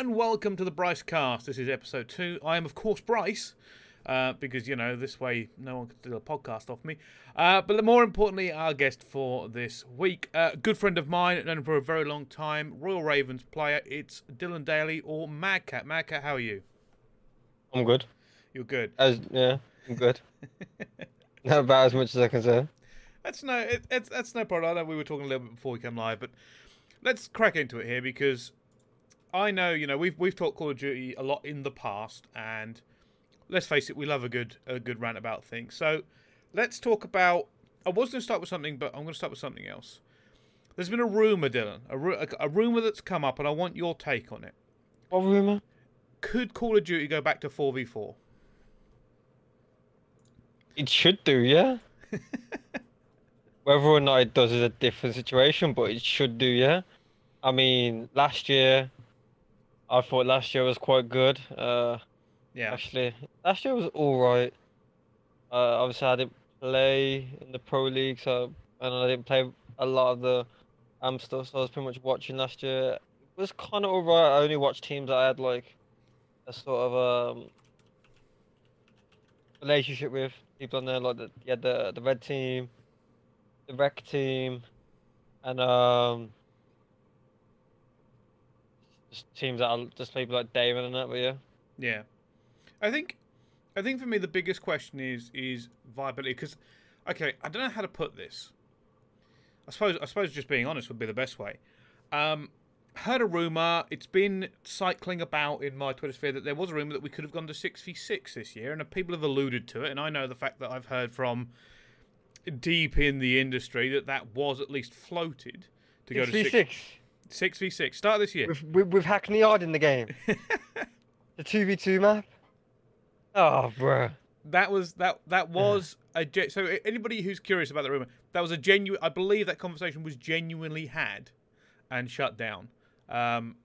and welcome to the BriceCast. This is episode two. I am, of course, Brice, uh, because you know this way no one can do a podcast off me. Uh, but more importantly, our guest for this week, uh, good friend of mine, known for a very long time, Royal Ravens player. It's Dylan Daly or Madcat. Madcat, how are you? I'm good. You're good. As yeah, I'm good. Not about as much as I can say. That's no, it, it's that's no problem. I know we were talking a little bit before we came live, but let's crack into it here because I know you know we've we've talked Call of Duty a lot in the past, and let's face it, we love a good a good rant about things. So let's talk about. I was going to start with something, but I'm going to start with something else. There's been a rumor, Dylan, a, ru- a, a rumor that's come up, and I want your take on it. What rumor? Could Call of Duty go back to 4v4? It should do, yeah. Whether or not it does is a different situation, but it should do, yeah. I mean, last year, I thought last year was quite good. Uh, Yeah. actually, last year was all right. Uh, obviously, I didn't play in the pro league, so and I didn't play a lot of the um stuff. So I was pretty much watching last year. It was kind of all right. I only watched teams that I had like a sort of um relationship with people on there. Like the, you had the the red team, the rec team, and um. Just teams that I just people like Damon and that, but yeah. Yeah, I think, I think for me the biggest question is is viability because, okay, I don't know how to put this. I suppose I suppose just being honest would be the best way. Um, heard a rumor. It's been cycling about in my Twitter sphere that there was a rumor that we could have gone to six v six this year, and people have alluded to it. And I know the fact that I've heard from deep in the industry that that was at least floated to go to six six. Six v six. Start this year. With, with, with Hackney Yard in the game. the 2v2 map. Oh, bruh. That was that that was a ge- so anybody who's curious about the rumor, that was a genuine. I believe that conversation was genuinely had and shut down. Um,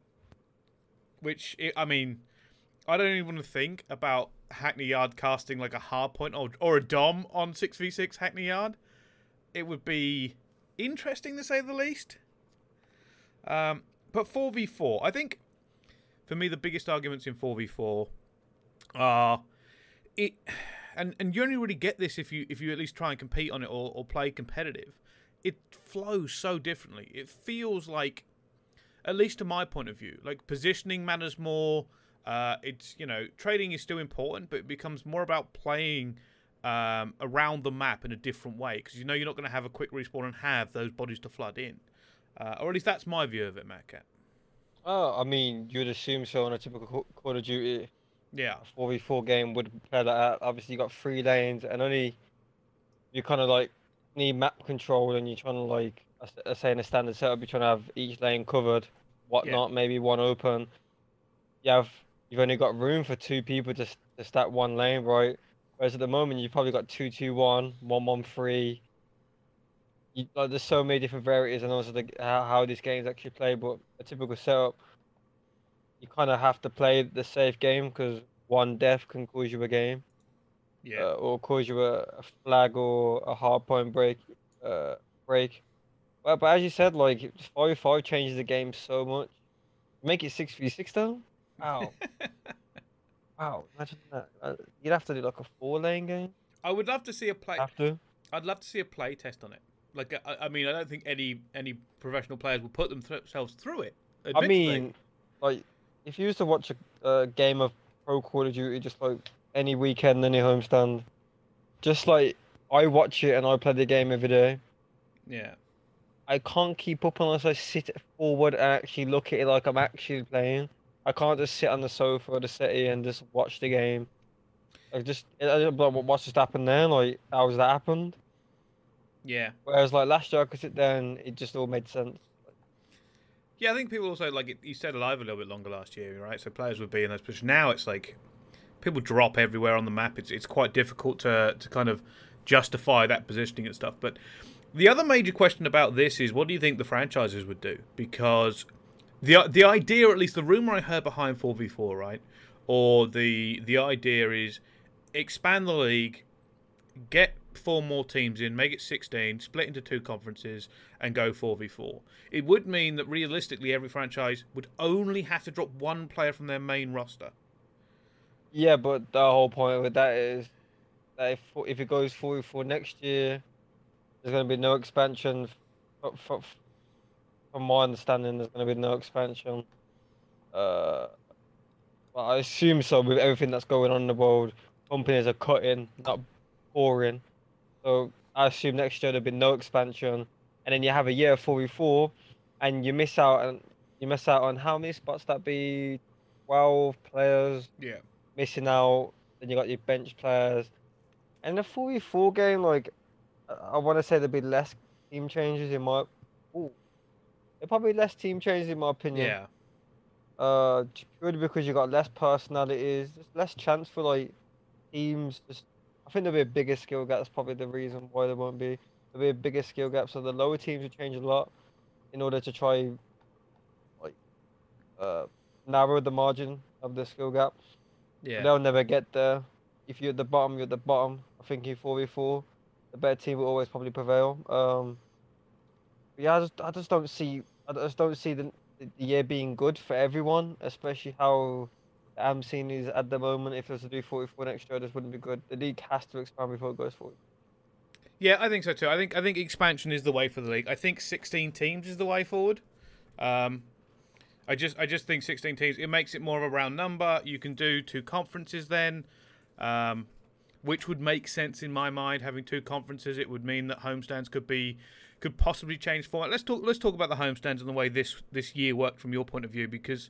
which i I mean, I don't even want to think about Hackney Yard casting like a hard point or or a dom on six v six Hackney Yard. It would be interesting to say the least. Um, but four v four, I think, for me the biggest arguments in four v four are it and and you only really get this if you if you at least try and compete on it or, or play competitive. It flows so differently. It feels like at least to my point of view like positioning matters more. Uh, it's you know trading is still important but it becomes more about playing um, around the map in a different way because you know you're not going to have a quick respawn and have those bodies to flood in uh, or at least that's my view of it Matt. Oh, I mean, you would assume so on a typical Call of Duty yeah 4v4 game would play that out. Obviously, you got three lanes, and only you kind of like need map control, and you're trying to like, I say in a standard setup, you're trying to have each lane covered, whatnot, maybe one open. You have you've only got room for two people to, to stack one lane, right? Whereas at the moment, you've probably got two, two, one, one, one, three. You, like, there's so many different varieties, and also the, how, how these games actually play. But a typical setup, you kind of have to play the safe game because one death can cause you a game, yeah uh, or cause you a, a flag or a hard point break. Uh, break. But, but as you said, like five five changes the game so much. Make it six v six though. Wow. wow. Imagine that. Uh, you'd have to do like a four lane game. i would love to see a play Have to. I'd love to see a play test on it. Like, I, I mean, I don't think any any professional players will put themselves through it. I mean, like, if you used to watch a, a game of Pro Call of Duty just like any weekend, any homestand, just like I watch it and I play the game every day, yeah, I can't keep up unless I sit forward and actually look at it like I'm actually playing. I can't just sit on the sofa or the city and just watch the game. I just, I don't know what's just happened there. Like, how's that happened? Yeah, Whereas like last year, I could sit there and it just all made sense. yeah. I think people also like it, you stayed alive a little bit longer last year, right? So players would be in those positions. Now it's like people drop everywhere on the map. It's it's quite difficult to to kind of justify that positioning and stuff. But the other major question about this is, what do you think the franchises would do? Because the the idea, or at least the rumor I heard behind four v four, right, or the the idea is expand the league, get four more teams in, make it 16, split into two conferences, and go 4v4. It would mean that realistically, every franchise would only have to drop one player from their main roster. Yeah, but the whole point with that is that if, if it goes 4v4 next year, there's going to be no expansion. From my understanding, there's going to be no expansion. Uh, I assume so with everything that's going on in the world. Companies are cutting, not pouring. So I assume next year there'll be no expansion, and then you have a year of 44, and you miss out on you miss out on how many spots that be 12 players Yeah. missing out. Then you got your bench players, and the 44 game like I want to say there'd be less team changes in my. Ooh, there probably less team changes in my opinion. Yeah. Uh, purely because you got less personalities, less chance for like teams. Just, I think there'll be a bigger skill gap. That's probably the reason why there won't be. There'll be a bigger skill gap, so the lower teams will change a lot in order to try like uh narrow the margin of the skill gap. Yeah. They'll never get there. If you're at the bottom, you're at the bottom. I think in four v four, the better team will always probably prevail. Um, yeah, I just I just don't see I just don't see the the year being good for everyone, especially how AM scene is at the moment. If it was to do 44 next year, this wouldn't be good. The league has to expand before it goes forward. Yeah, I think so too. I think I think expansion is the way for the league. I think 16 teams is the way forward. Um, I just I just think 16 teams it makes it more of a round number. You can do two conferences then, um, which would make sense in my mind. Having two conferences, it would mean that homestands could be could possibly change format. Let's talk let's talk about the homestands and the way this this year worked from your point of view because.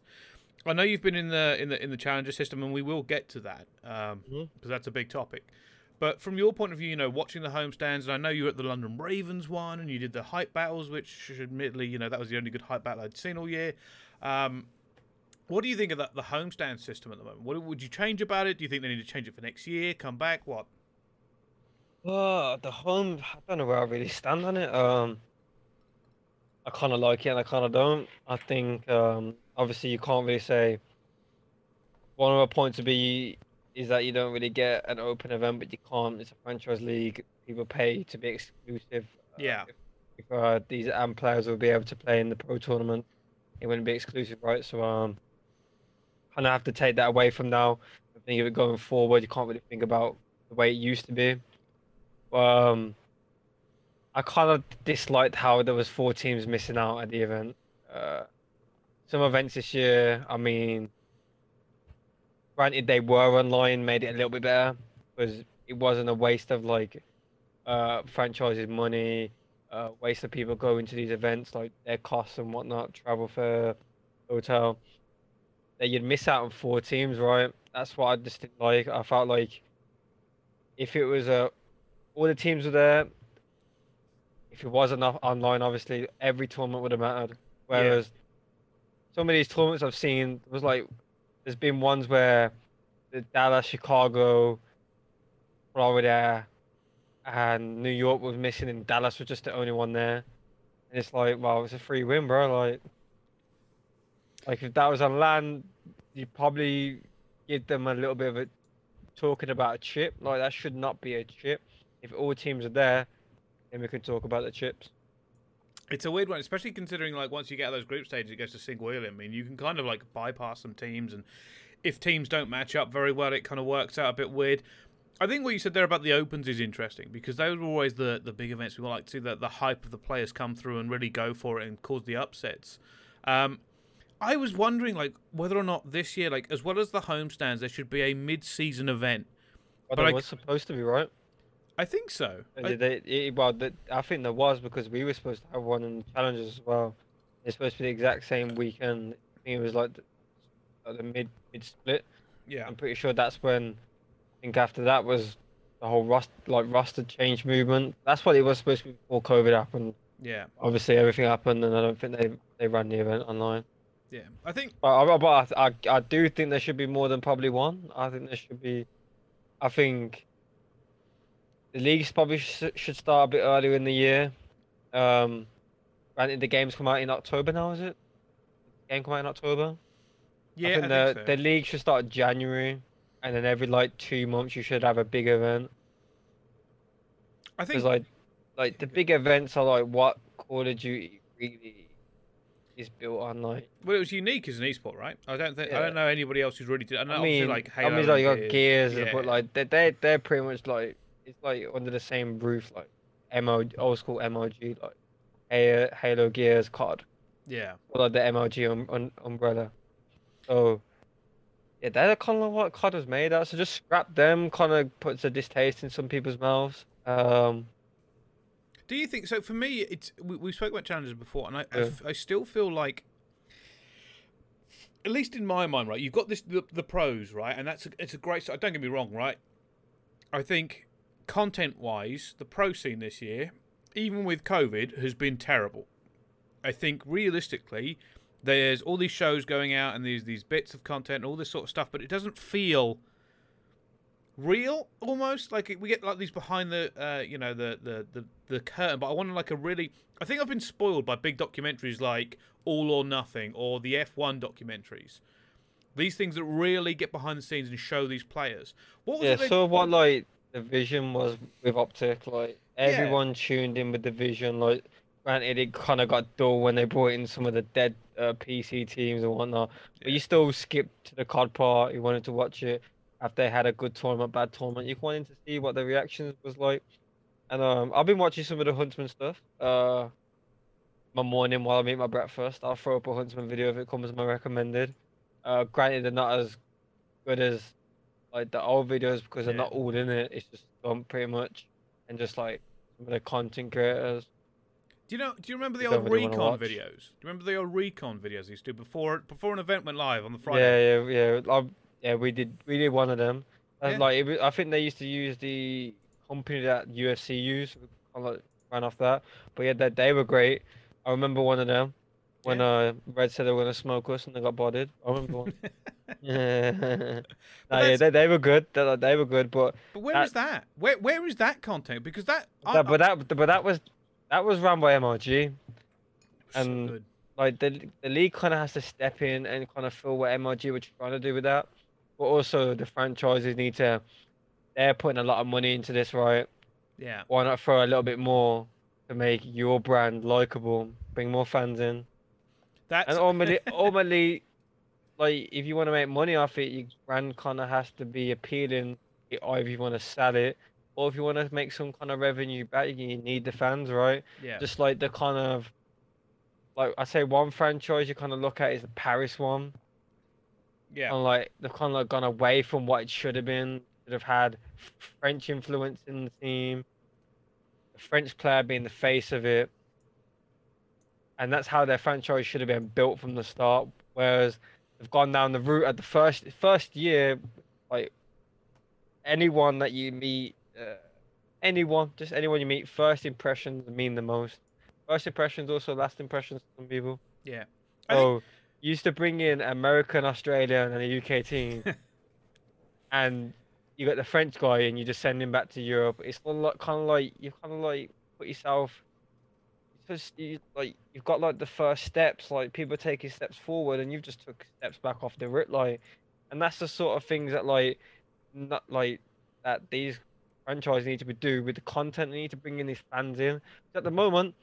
I know you've been in the in the in the challenger system, and we will get to that because Mhm. that's a big topic. But from your point of view, you know, watching the homestands, and I know you were at the London Ravens one, and you did the hype battles, which admittedly, you know, that was the only good hype battle I'd seen all year. Um, what do you think of the, the homestand system at the moment? What would you change about it? Do you think they need to change it for next year? Come back? What? Uh, the home, I don't know where I really stand on it. Um, I kind of like it and I kind of don't. I think, um, obviously you can't really say. One of the points to be is that you don't really get an open event, but you can't. It's a franchise league. People pay to be exclusive. uh, Yeah. If, if uh, these AM players will be able to play in the pro tournament, it wouldn't be exclusive, right? So um, kind of have to take that away from now. I think of it going forward, you can't really think about the way it used to be. Um, I kind of disliked how there was four teams missing out at the event. Uh, some events this year, I mean, granted they were online, made it a little bit better because it wasn't a waste of like uh franchises money, uh waste of people going to these events, like their costs and whatnot, travel fare, hotel. That you'd miss out on four teams, right? That's what I just didn't like. I felt like if it was a all the teams were there. If it was enough online, obviously every tournament would have mattered. Whereas some of these tournaments I've seen was like there's been ones where the Dallas, Chicago, Florida, and New York was missing, and Dallas was just the only one there. And it's like, well, it's a free win, bro. Like, like if that was on land, you probably give them a little bit of a talking about a chip. Like that should not be a chip. If all teams are there, then we can talk about the chips. It's a weird one, especially considering like once you get out of those group stages, it goes to single wheel. I mean, you can kind of like bypass some teams, and if teams don't match up very well, it kind of works out a bit weird. I think what you said there about the opens is interesting because those were always the the big events we like to see the the hype of the players come through and really go for it and cause the upsets. Um, I was wondering like whether or not this year, like as well as the homestands, there should be a mid-season event. But, But it I- was supposed to be right. I think so. I- they, it, well, the, I think there was because we were supposed to have one in the challenges as well. It's supposed to be the exact same weekend. I think it was like the, like the mid mid split. yeah, I'm pretty sure that's when. I think after that was the whole rust like roster change movement. That's what it was supposed to be before COVID happened. yeah, Obviously, everything happened, and I don't think they they ran the event online. yeah. I think But, I- but I, I I do think there should be more than probably one. I think there should be. I think. The leagues probably sh- should start a bit earlier in the year. Um, granted, the games come out in October now, is it? Game come out in October. yeah, I think, I the think so. the league should start in January, and then every like two months you should have a big event. I think like, like the big events are like what Call of Duty really is built on. Like, well, it was unique as an esport, right? I don't think I don't know anybody else who's really did. I know I mean, like I Halo. mean, like you and got Gears, yeah. but like they they they're pretty much like it's like under the same roof, like MO old school MLG, like Halo, Halo Gears, COD, yeah, or like the MLG um, un, umbrella. So yeah, they're kind of what COD was made out. So just scrap them. Kind of puts a distaste in some people's mouths. Um, Do you think so? For me, it's we, we spoke about challenges before, and I, I Yeah. I still feel like, at least in my mind, right? You've got this the, the pros, right, and that's a, it's a great. Don't get me wrong, right? I think content wise, the pro scene this year, even with COVID, has been terrible. I think realistically, there's all these shows going out and these these bits of content, and all this sort of stuff, but it doesn't feel real almost. Like we get like these behind the uh you know the the the, the curtain but i want like a really i think i've been spoiled by big documentaries like all or nothing or the f1 documentaries. These things that really get behind the scenes and show these players. What was yeah, it they- what like the vision was with Optic, like Yeah. everyone tuned in with the vision. Like, granted, it kind of got dull when they brought in some of the dead uh, PC teams and whatnot, but you still skipped to the COD part. You wanted to watch it after they had a good tournament, bad tournament. You wanted to see what the reactions was like. And um, I've been watching some of the Huntsman stuff. Uh, my morning while I eat my breakfast, I'll throw up a Huntsman video if it comes my recommended. Uh, granted, they're not as good as like the old videos because they're not all in it. It's just done pretty much, and just like some of the content creators. do you know do you remember the old really recon videos do you remember the old recon videos they used to do before before an event went live on the friday Yeah, yeah, yeah. I, yeah, we did. We did one of them. Yeah. Like, it, wa- I think they used to use the company that UFC used. I like ran off that, but yeah, they, they were great. I remember one of them when uh Red said they were gonna smoke us and they got bodied. I remember one. yeah, no, yeah, they, they were good. They, they were good, but but where That- is that where where is that content because that, I, that, but that but that was that was run by MLG. I, so and- good. like the the league kind of has to step in and kind of feel what MLG were trying to do with that, but also the franchises need to. They're putting a lot of money into this, right? yeah Why not throw a little bit more to make your brand likable, bring more fans in, that's and ultimately, ultimately, like if you want to make money off it, your brand kind of has to be appealing. if you want to sell it, or if you want to make some kind of revenue back, you need the fans, right? yeah just like the kind of like I say one franchise you kind of look at is the Paris one yeah and like they've kind of like gone away from what it should have been should have had French influence in the team the French player being the face of it and that's how their franchise should have been built from the start whereas they've gone down the route at the first first year like anyone that you meet uh, anyone just anyone you meet first impressions mean the most first impressions also last impressions to some people yeah so used to bring in American, Australian, and a UK team, and you got the French guy, and you just send him back to Europe. It's kind of like, kind of like you kind of like put yourself. Just you, like you've got like the first steps, like people taking steps forward, and you've just took steps back off the route, like, and that's the sort of things that like, not like that these franchises need to be do with the content. They need to bring in these fans in. At the moment,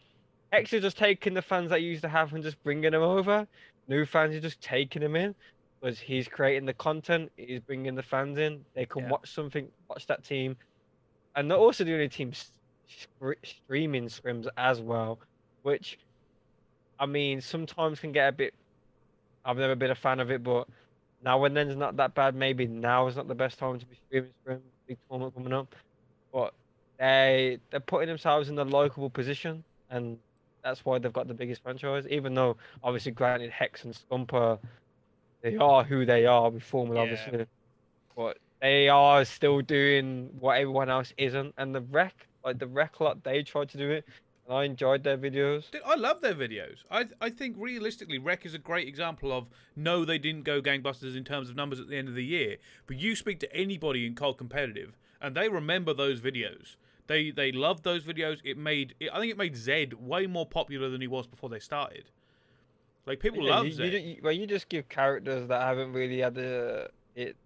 X is just taking the fans that you used to have and just bringing them over. New fans are just taking them in because he's creating the content. He's bringing the fans in. They can Yeah. watch something, watch that team, and they're also doing a team streaming scrims as well, which, I mean, sometimes can get a bit. I've never been a fan of it, but now and then's not that bad. Maybe now is not the best time to be streaming scrim. Big tournament coming up, but they they're putting themselves in a likable position, and that's why they've got the biggest franchise. Even though obviously, granted, Hex and Scumper, they are who they are with Formula, Yeah. obviously, but they are still doing what everyone else isn't. And the wreck, like the wreck lot, they tried to do it, I enjoyed their videos. Dude, I love their videos. I I think realistically, Rec is a great example of no, they didn't go gangbusters in terms of numbers at the end of the year. But you speak to anybody in cold competitive, and they remember those videos. They they loved those videos. It made it, I think it made Zed way more popular than he was before they started. Like people Yeah, love you, Zed. you, you, well, you just give characters that haven't really had the it,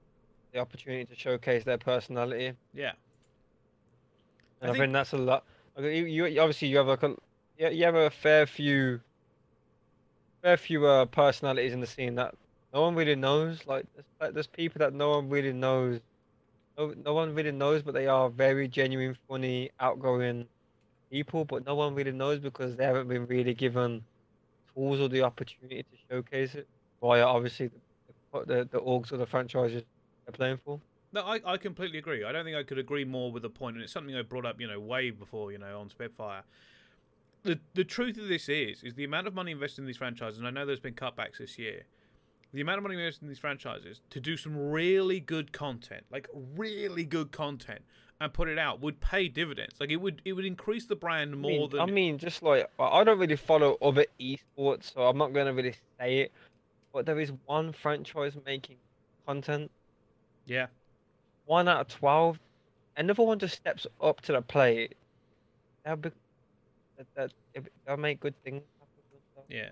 the opportunity to showcase their personality. yeah. And I, think- think that's a lot. You, you obviously you have like a yeah, you have a fair few, fair few uh, personalities in the scene that no one really knows. Like there's, like, there's people that no one really knows. No, no one really knows, but they are very genuine, funny, outgoing people. But no one really knows because they haven't been really given tools or the opportunity to showcase it via obviously the the, the orgs or the franchises they're playing for. No, I, I completely agree. I don't think I could agree more with the point, and it's something I brought up, you know, way before, you know, on Spitfire. The the truth of this is, is the amount of money invested in these franchises, and I know there's been cutbacks this year. The amount of money invested in these franchises to do some really good content, like really good content, and put it out would pay dividends. Like it would it would increase the brand I more mean, than I mean, just like I I don't really follow other esports, so I'm not gonna really say it. But there is one franchise making content, yeah. One out of twelve. Another one just steps up to the plate. They'll be, that, that they'll make good things happen. Yeah.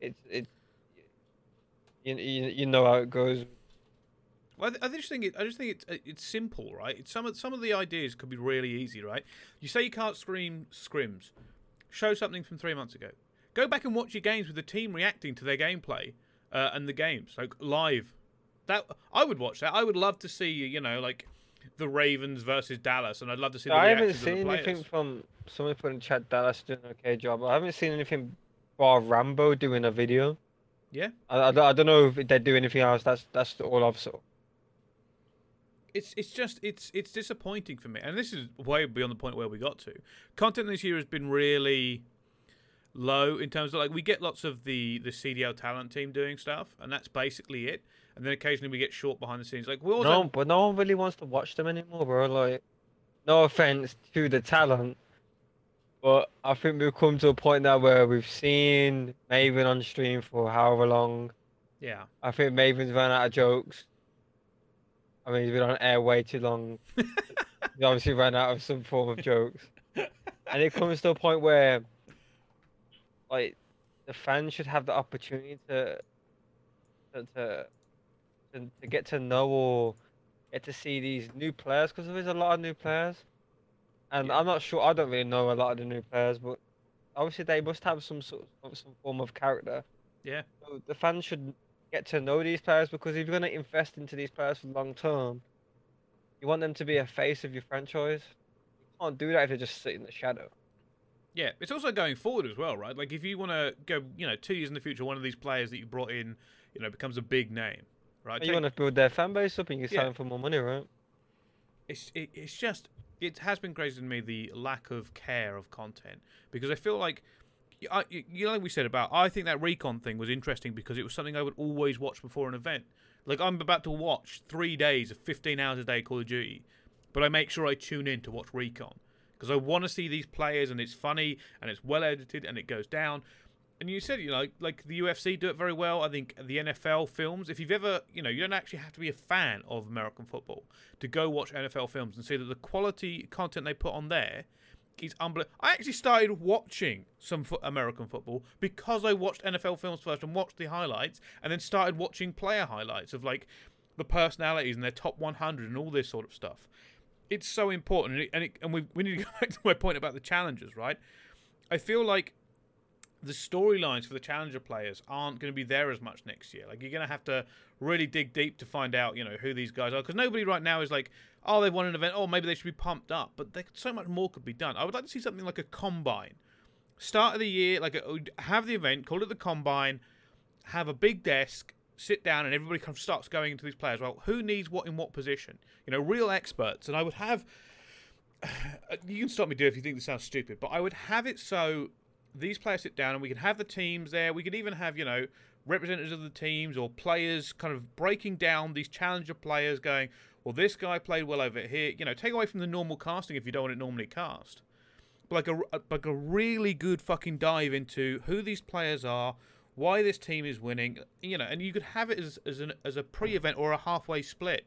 It's it's you, you you know how it goes. Well, I, just think it. I just think it's it's simple, right? It's some of some of the ideas could be really easy, right? You say you can't scream scrims. Show something from three months ago. Go back and watch your games with the team reacting to their gameplay uh, and the games, like live. That I would watch that. I would love to see you know like the Ravens versus Dallas, and I'd love to see. The I haven't reactions of the seen anything from someone put in chat Dallas doing an okay job. I haven't seen anything bar Rambo doing a video. Yeah. I, I, don't- I don't know if they do anything else. That's that's all I've saw. it's it's just it's it's disappointing for me, and this is way beyond the point where we got to. Content this year has been really low in terms of like we get lots of the the CDL talent team doing stuff, and that's basically it. And then occasionally we get short behind the scenes. Like we also No, but no one really wants to watch them anymore, bro. Like, no offense to the talent, but I think we've come to a point now where we've seen Maven on stream for however long. yeah I think Maven's run out of jokes. I mean, he's been on air way too long. he obviously ran out of some form of jokes. And it comes to a point where, like, the fans should have the opportunity to, to, to, to, to get to know or get to see these new players because there is a lot of new players. And Yeah. I'm not sure, I don't really know a lot of the new players, but obviously they must have some sort of some form of character. yeah So the fans should get to know these players because if you're going to invest into these players for long term, you want them to be a face of your franchise. You can't do that if they just sit in the shadow. yeah. It's also going forward as well, right? Like if you want to go, you know, two years in the future, one of these players that you brought in, you know, becomes a big name, right? you want to build their fan base up and you Yeah. sell them for more money, right? it's it, it's just it has been crazy to me the lack of care of content because I feel like I, you you know like we said about I think that recon thing was interesting because it was something I would always watch before an event. Like I'm about to watch three days of 15 hours a day Call of Duty, but I make sure I tune in to watch recon because I want to see these players and it's funny and it's well edited and it goes down. And you said, you know, like the UFC do it very well. I think the NFL films, if you've ever, you know, you don't actually have to be a fan of American football to go watch NFL films and see that the quality content they put on there is unbelievable. I actually started watching some fo- American football because I watched NFL films first and watched the highlights, and then started watching player highlights of like the personalities and their top 100 and all this sort of stuff. It's so important, and, it, and, it, and we, we need to go back to my point about the challenges, right? I feel like the storylines for the challenger players aren't going to be there as much next year. Like you're going to have to really dig deep to find out, you know, who these guys are because nobody right now is like, oh, they've won an event, oh, maybe they should be pumped up. But there, so much more could be done. I would like to see something like a combine, start of the year, like uh, a, have the event, call it the combine, have a big desk, sit down, and everybody kind of starts going into these players. Well, who needs what in what position? You know, real experts. And I would have. Uh, you can stop me, dear, if you think this sounds stupid, but I would have it so these players sit down and we can have the teams there. We could even have, you know, representatives of the teams or players kind of breaking down these challenger players going, well, this guy played well over here. You know, take away from the normal casting if you don't want it normally cast. But like a, like a really good fucking dive into who these players are, why this team is winning, you know, and you could have it as, as, an, as a pre event or a halfway split.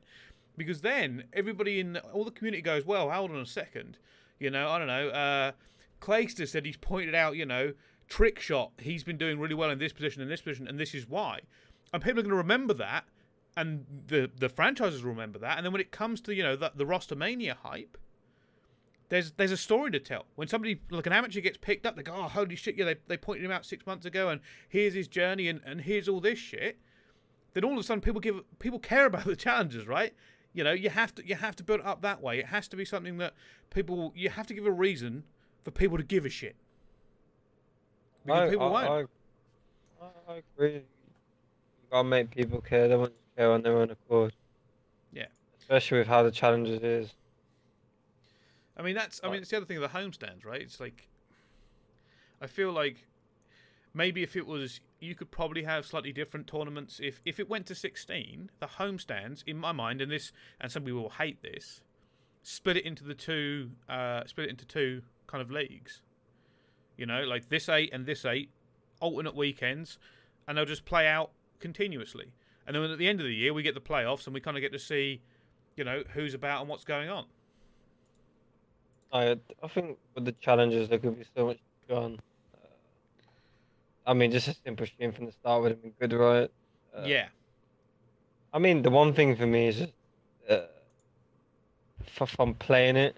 Because then everybody in all the community goes, well, hold on a second. You know, I don't know. Uh, Clayster said he's pointed out, you know, trick shot. He's been doing really well in this position and this position, and this is why. And people are going to remember that, and the the franchises will remember that. And then when it comes to you know the, the roster mania hype, there's there's a story to tell. When somebody like an amateur gets picked up, they go, "Oh, holy shit! Yeah, they they pointed him out six months ago, and here's his journey, and, and here's all this shit." Then all of a sudden, people give people care about the challenges, right? You know, you have to you have to build it up that way. It has to be something that people you have to give a reason for people to give a shit. Because I, people I, won't. I, I agree. You gotta make people care. They want to care on their own accord. Yeah. Especially with how the challenges is. I mean, that's. I mean, it's the other thing of the homestands, right? It's like, I feel like maybe if it was, you could probably have slightly different tournaments. If if it went to sixteen, the homestands, in my mind, and this, and some people will hate this, split it into the two, uh, split it into two kind of leagues. You know, like this eight and this eight, alternate weekends, and they'll just play out continuously. And then at the end of the year, we get the playoffs, and we kind of get to see, you know, who's about and what's going on. I I think with the challenges there could be so much gone. Uh, I mean, just a simple stream from the start would have been good, right? Uh, yeah. I mean, the one thing for me is just uh, playing it,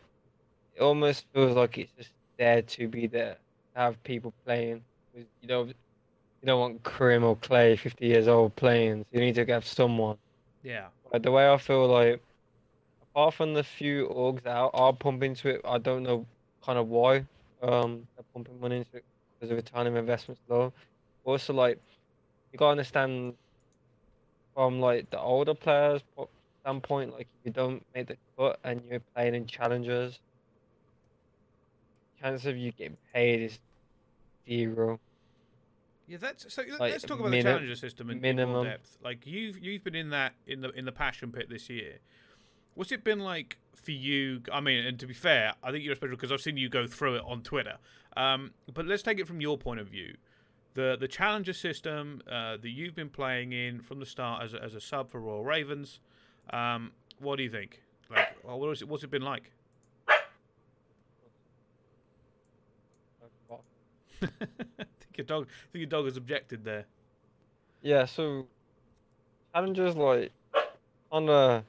it almost feels like it's just there to be there, to have people playing. You know, you don't want Crim or Clay, 50 years old, playing. So you need to have someone. Yeah. Like the way I feel like, apart from the few orgs out are pumping into it, I don't know kind of why. Um, they're pumping money into it because of the return of investment's low. Also, like, you gotta understand from like the older players' standpoint, like if you don't make the cut and you're playing in challengers, chance of you getting paid is zero. Yeah, that's so. Like, let's talk about the challenger system in, in more minimum. depth. Like you've you've been in that in the in the passion pit this year. What's it been like for you? I mean, and to be fair, I think you're special because I've seen you go through it on Twitter. Um, but let's take it from your point of view. The the challenger system uh, that you've been playing in from the start as a, as a sub for Royal Ravens. Um, what do you think? Like, well, what is it? What's it been like? I think your dog. I think your dog has objected there. Yeah, so challengers like on a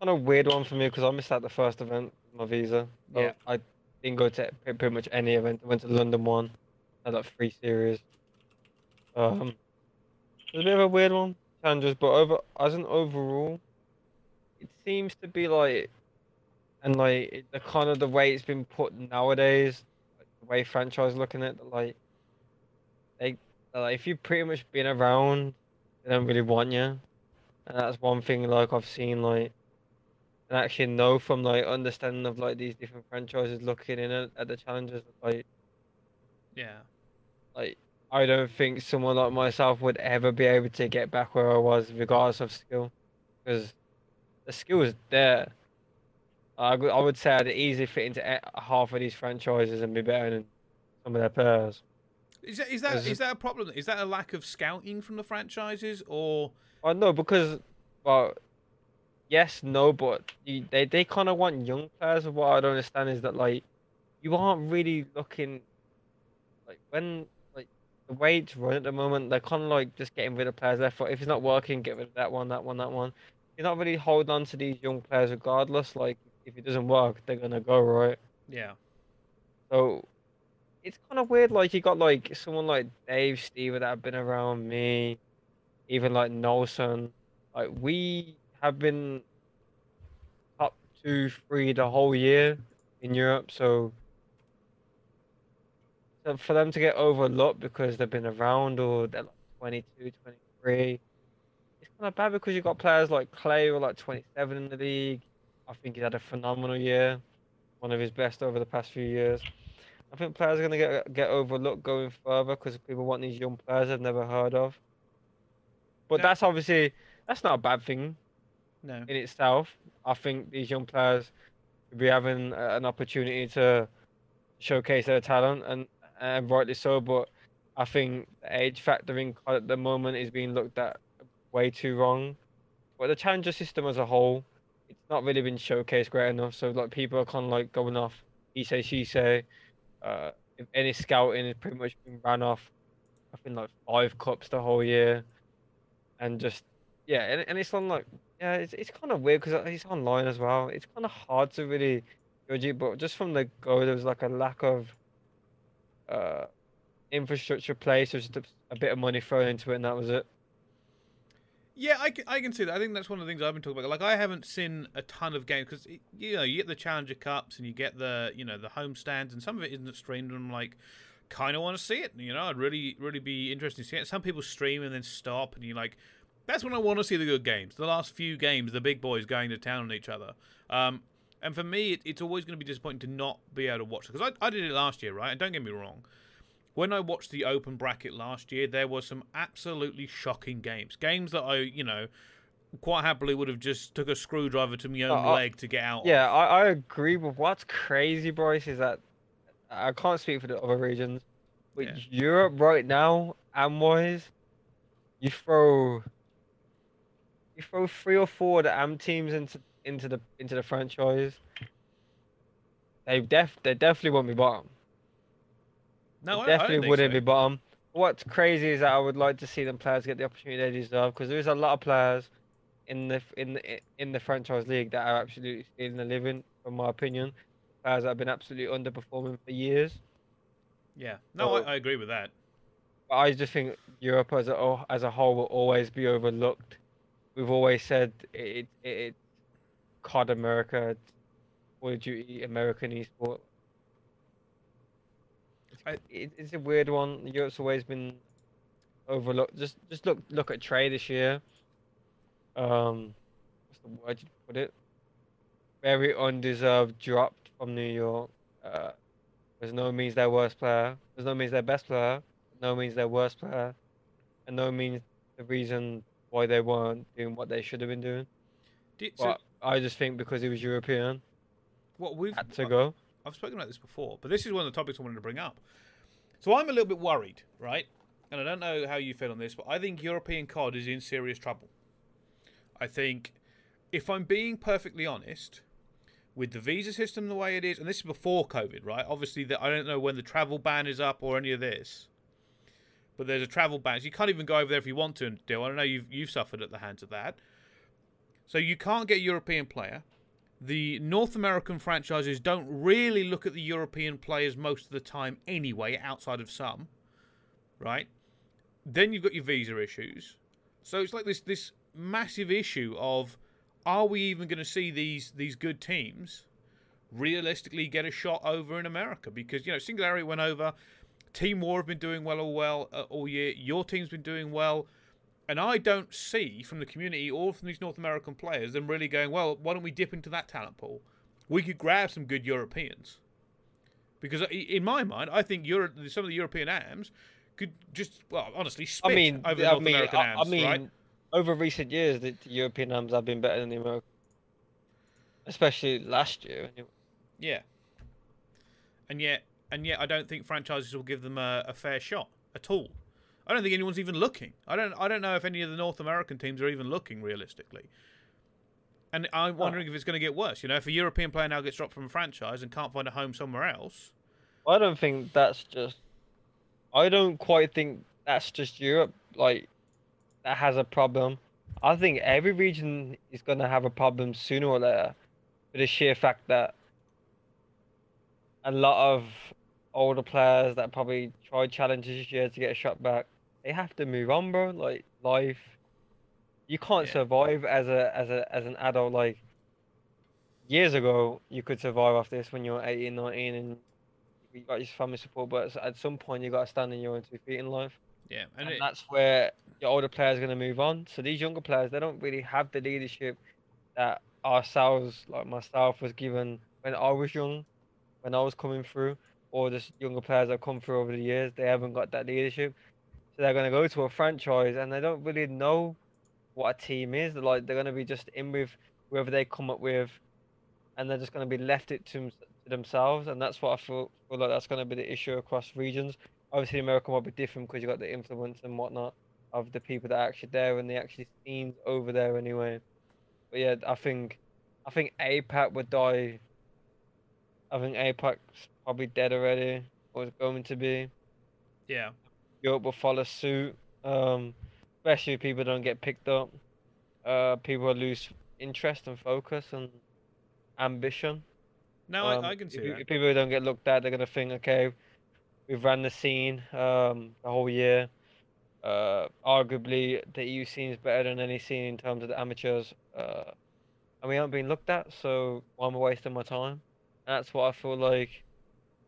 on a weird one for me because I missed out the first event with my visa. Yeah. I didn't go to pretty much any event. I went to London one, had like three series. Um, it was a bit of a weird one, challenges, but over as an overall, it seems to be like, and like the kind of the way it's been put nowadays, way franchise looking at it, like they like if you've pretty much been around, they don't really want you, and that's one thing like I've seen like, and actually know from like understanding of like these different franchises looking in at, at the challenges like Yeah. like I don't think someone like myself would ever be able to get back where I was regardless of skill, because the skill is there. I would I would say I'd easily fit into half of these franchises and be better than some of their players. Is that is that is a- that a problem? Is that a lack of scouting from the franchises, or uh, I know because, well, yes, no, but you, they they kind of want young players. What I don't understand is that like, you aren't really looking, like when like the way it's run at the moment, they're kind of like just getting rid of players left. If it's not working, get rid of that one, that one, that one. You're not really holding on to these young players regardless. Like if it doesn't work, they're gonna go right. yeah, So it's kind of weird. Like you got like someone like Dave Stever that have been around me, even like Nelson. Like we have been up two, three the whole year in Europe. So, so for them to get overlooked because they've been around or they're like 22, 23, it's kind of bad because you've got players like Clay who are like 27 in the league. I think he's had a phenomenal year, one of his best over the past few years. I think players are going to get get overlooked going further because people want these young players they've never heard of. But Yeah. that's obviously that's not a bad thing no, in itself. I think these young players should be having an opportunity to showcase their talent, and and rightly so. But I think the age factor in at the moment is being looked at way too wrong. But the challenger system as a whole, it's not really been showcased great enough. So like people are kind of like going off he say she say. Uh, if any scouting has pretty much been ran off, I think like five cups the whole year, and just yeah, and, and it's on like yeah, it's it's kind of weird because it's online as well. It's kind of hard to really Georgie, but just from the go, there was like a lack of uh, infrastructure place. There was just a, a bit of money thrown into it, and that was it. Yeah, I can, I can see that. I think that's one of the things I've been talking about. Like, I haven't seen a ton of games because you know you get the Challenger Cups and you get the you know the home stands, and some of it isn't streamed. And I'm like, kind of want to see it. You know, I'd really really be interested to see it. Some people stream and then stop, and you're like, that's when I want to see the good games. The last few games, the big boys going to town on each other. Um, and for me, it, it's always going to be disappointing to not be able to watch it because I, I did it last year, right? And don't get me wrong when I watched the open bracket last year, there were some absolutely shocking games. Games that I, you know, quite happily would have just took a screwdriver to my own uh, leg to get out. Yeah, I, I, agree. But what's crazy, Brice, is that I can't speak for the other regions, but yeah. Europe right now, Amwise, you throw you throw three or four of the AM teams into into the into the franchise. They def they definitely won't be bottom. No, I, definitely I wouldn't so. be bottom. Um, what's crazy is that I would like to see them players get the opportunity they deserve because there's a lot of players in the in the in the franchise league that are absolutely stealing a living, from my opinion. Players that have been absolutely underperforming for years. Yeah, no, so, I, I, agree with that. I just think Europe as a oh, as a whole will always be overlooked. We've always said it it, it COD America, Call of Duty American esport I, it, it's a weird one. Europe's always been overlooked. Just just look look at trade this year. Um, what's the word you put it? Very undeserved dropped from New York. Uh, there's no means their worst player. There's no means their best player. No means their worst player, and no means the reason why they weren't doing what they should have been doing. Did, but so, I just think because he was European, what we've had to go. I've spoken about this before, but this is one of the topics I wanted to bring up. So I'm a little bit worried, right? And I don't know how you feel on this, but I think European COD is in serious trouble. I think, if I'm being perfectly honest, with the visa system the way it is, and this is before COVID, right? Obviously, the, I don't know when the travel ban is up or any of this, but there's a travel ban. So you can't even go over there if you want to. And deal. I don't know you've you've suffered at the hands of that. So you can't get a European player the North American franchises don't really look at the European players most of the time anyway, outside of some, right? Then you've got your visa issues. So it's like this this massive issue of are we even going to see these these good teams realistically get a shot over in America? Because you know Singularity went over, Team War have been doing well all well uh, all year. Your team's been doing well. And I don't see from the community or from these North American players them really going, well, why don't we dip into that talent pool? We could grab some good Europeans. Because in my mind, I think Euro- some of the European AMs could just, well, honestly, spit I mean, over the North mean, American AMs, I mean, right? over recent years, the, the, European AMs have been better than the American. Especially last year. Anyway. Yeah. And yet, and yet, I don't think franchises will give them a, a fair shot at all. I don't think anyone's even looking. I don't. I don't know if any of the North American teams are even looking realistically. And I'm oh. wondering oh. if it's going to get worse. You know, if a European player now gets dropped from a franchise and can't find a home somewhere else. I don't think that's just. I don't quite think that's just Europe. Like, that has a problem. I think every region is going to have a problem sooner or later, for the sheer fact that a lot of older players that probably tried challenges this year to get a shot back they have to move on, bro. Like life, you can't yeah. survive as a as a as an adult. Like years ago, you could survive off this when you're 18, 19, and you got your family support. But at some point, you got to stand on your own two feet in life. Yeah, and, and it... that's where your older players are going to move on. So these younger players, they don't really have the leadership that ourselves, like myself, was given when I was young, when I was coming through, or just younger players that come through over the years. They haven't got that leadership. So they're going to go to a franchise and they don't really know what a team is. Like they're going to be just in with whoever they come up with, and they're just going to be left it to, to themselves. And that's what I feel, feel like that's going to be the issue across regions. Obviously, America might be different because you got the influence and whatnot of the people that are actually there and the actually scenes over there anyway. But yeah, I think I think APAC would die. I think APAC's probably dead already, or is going to be. Yeah. Europe will follow suit. Um, especially if people don't get picked up. Uh, people lose interest and focus and ambition. No, Um, I, I can see if, that. if people don't get looked at, they're gonna think, okay, we've ran the scene um, the whole year. Uh, arguably, the EU scene is better than any scene in terms of the amateurs, uh, and we aren't being looked at. So why am I wasting my time? That's what I feel like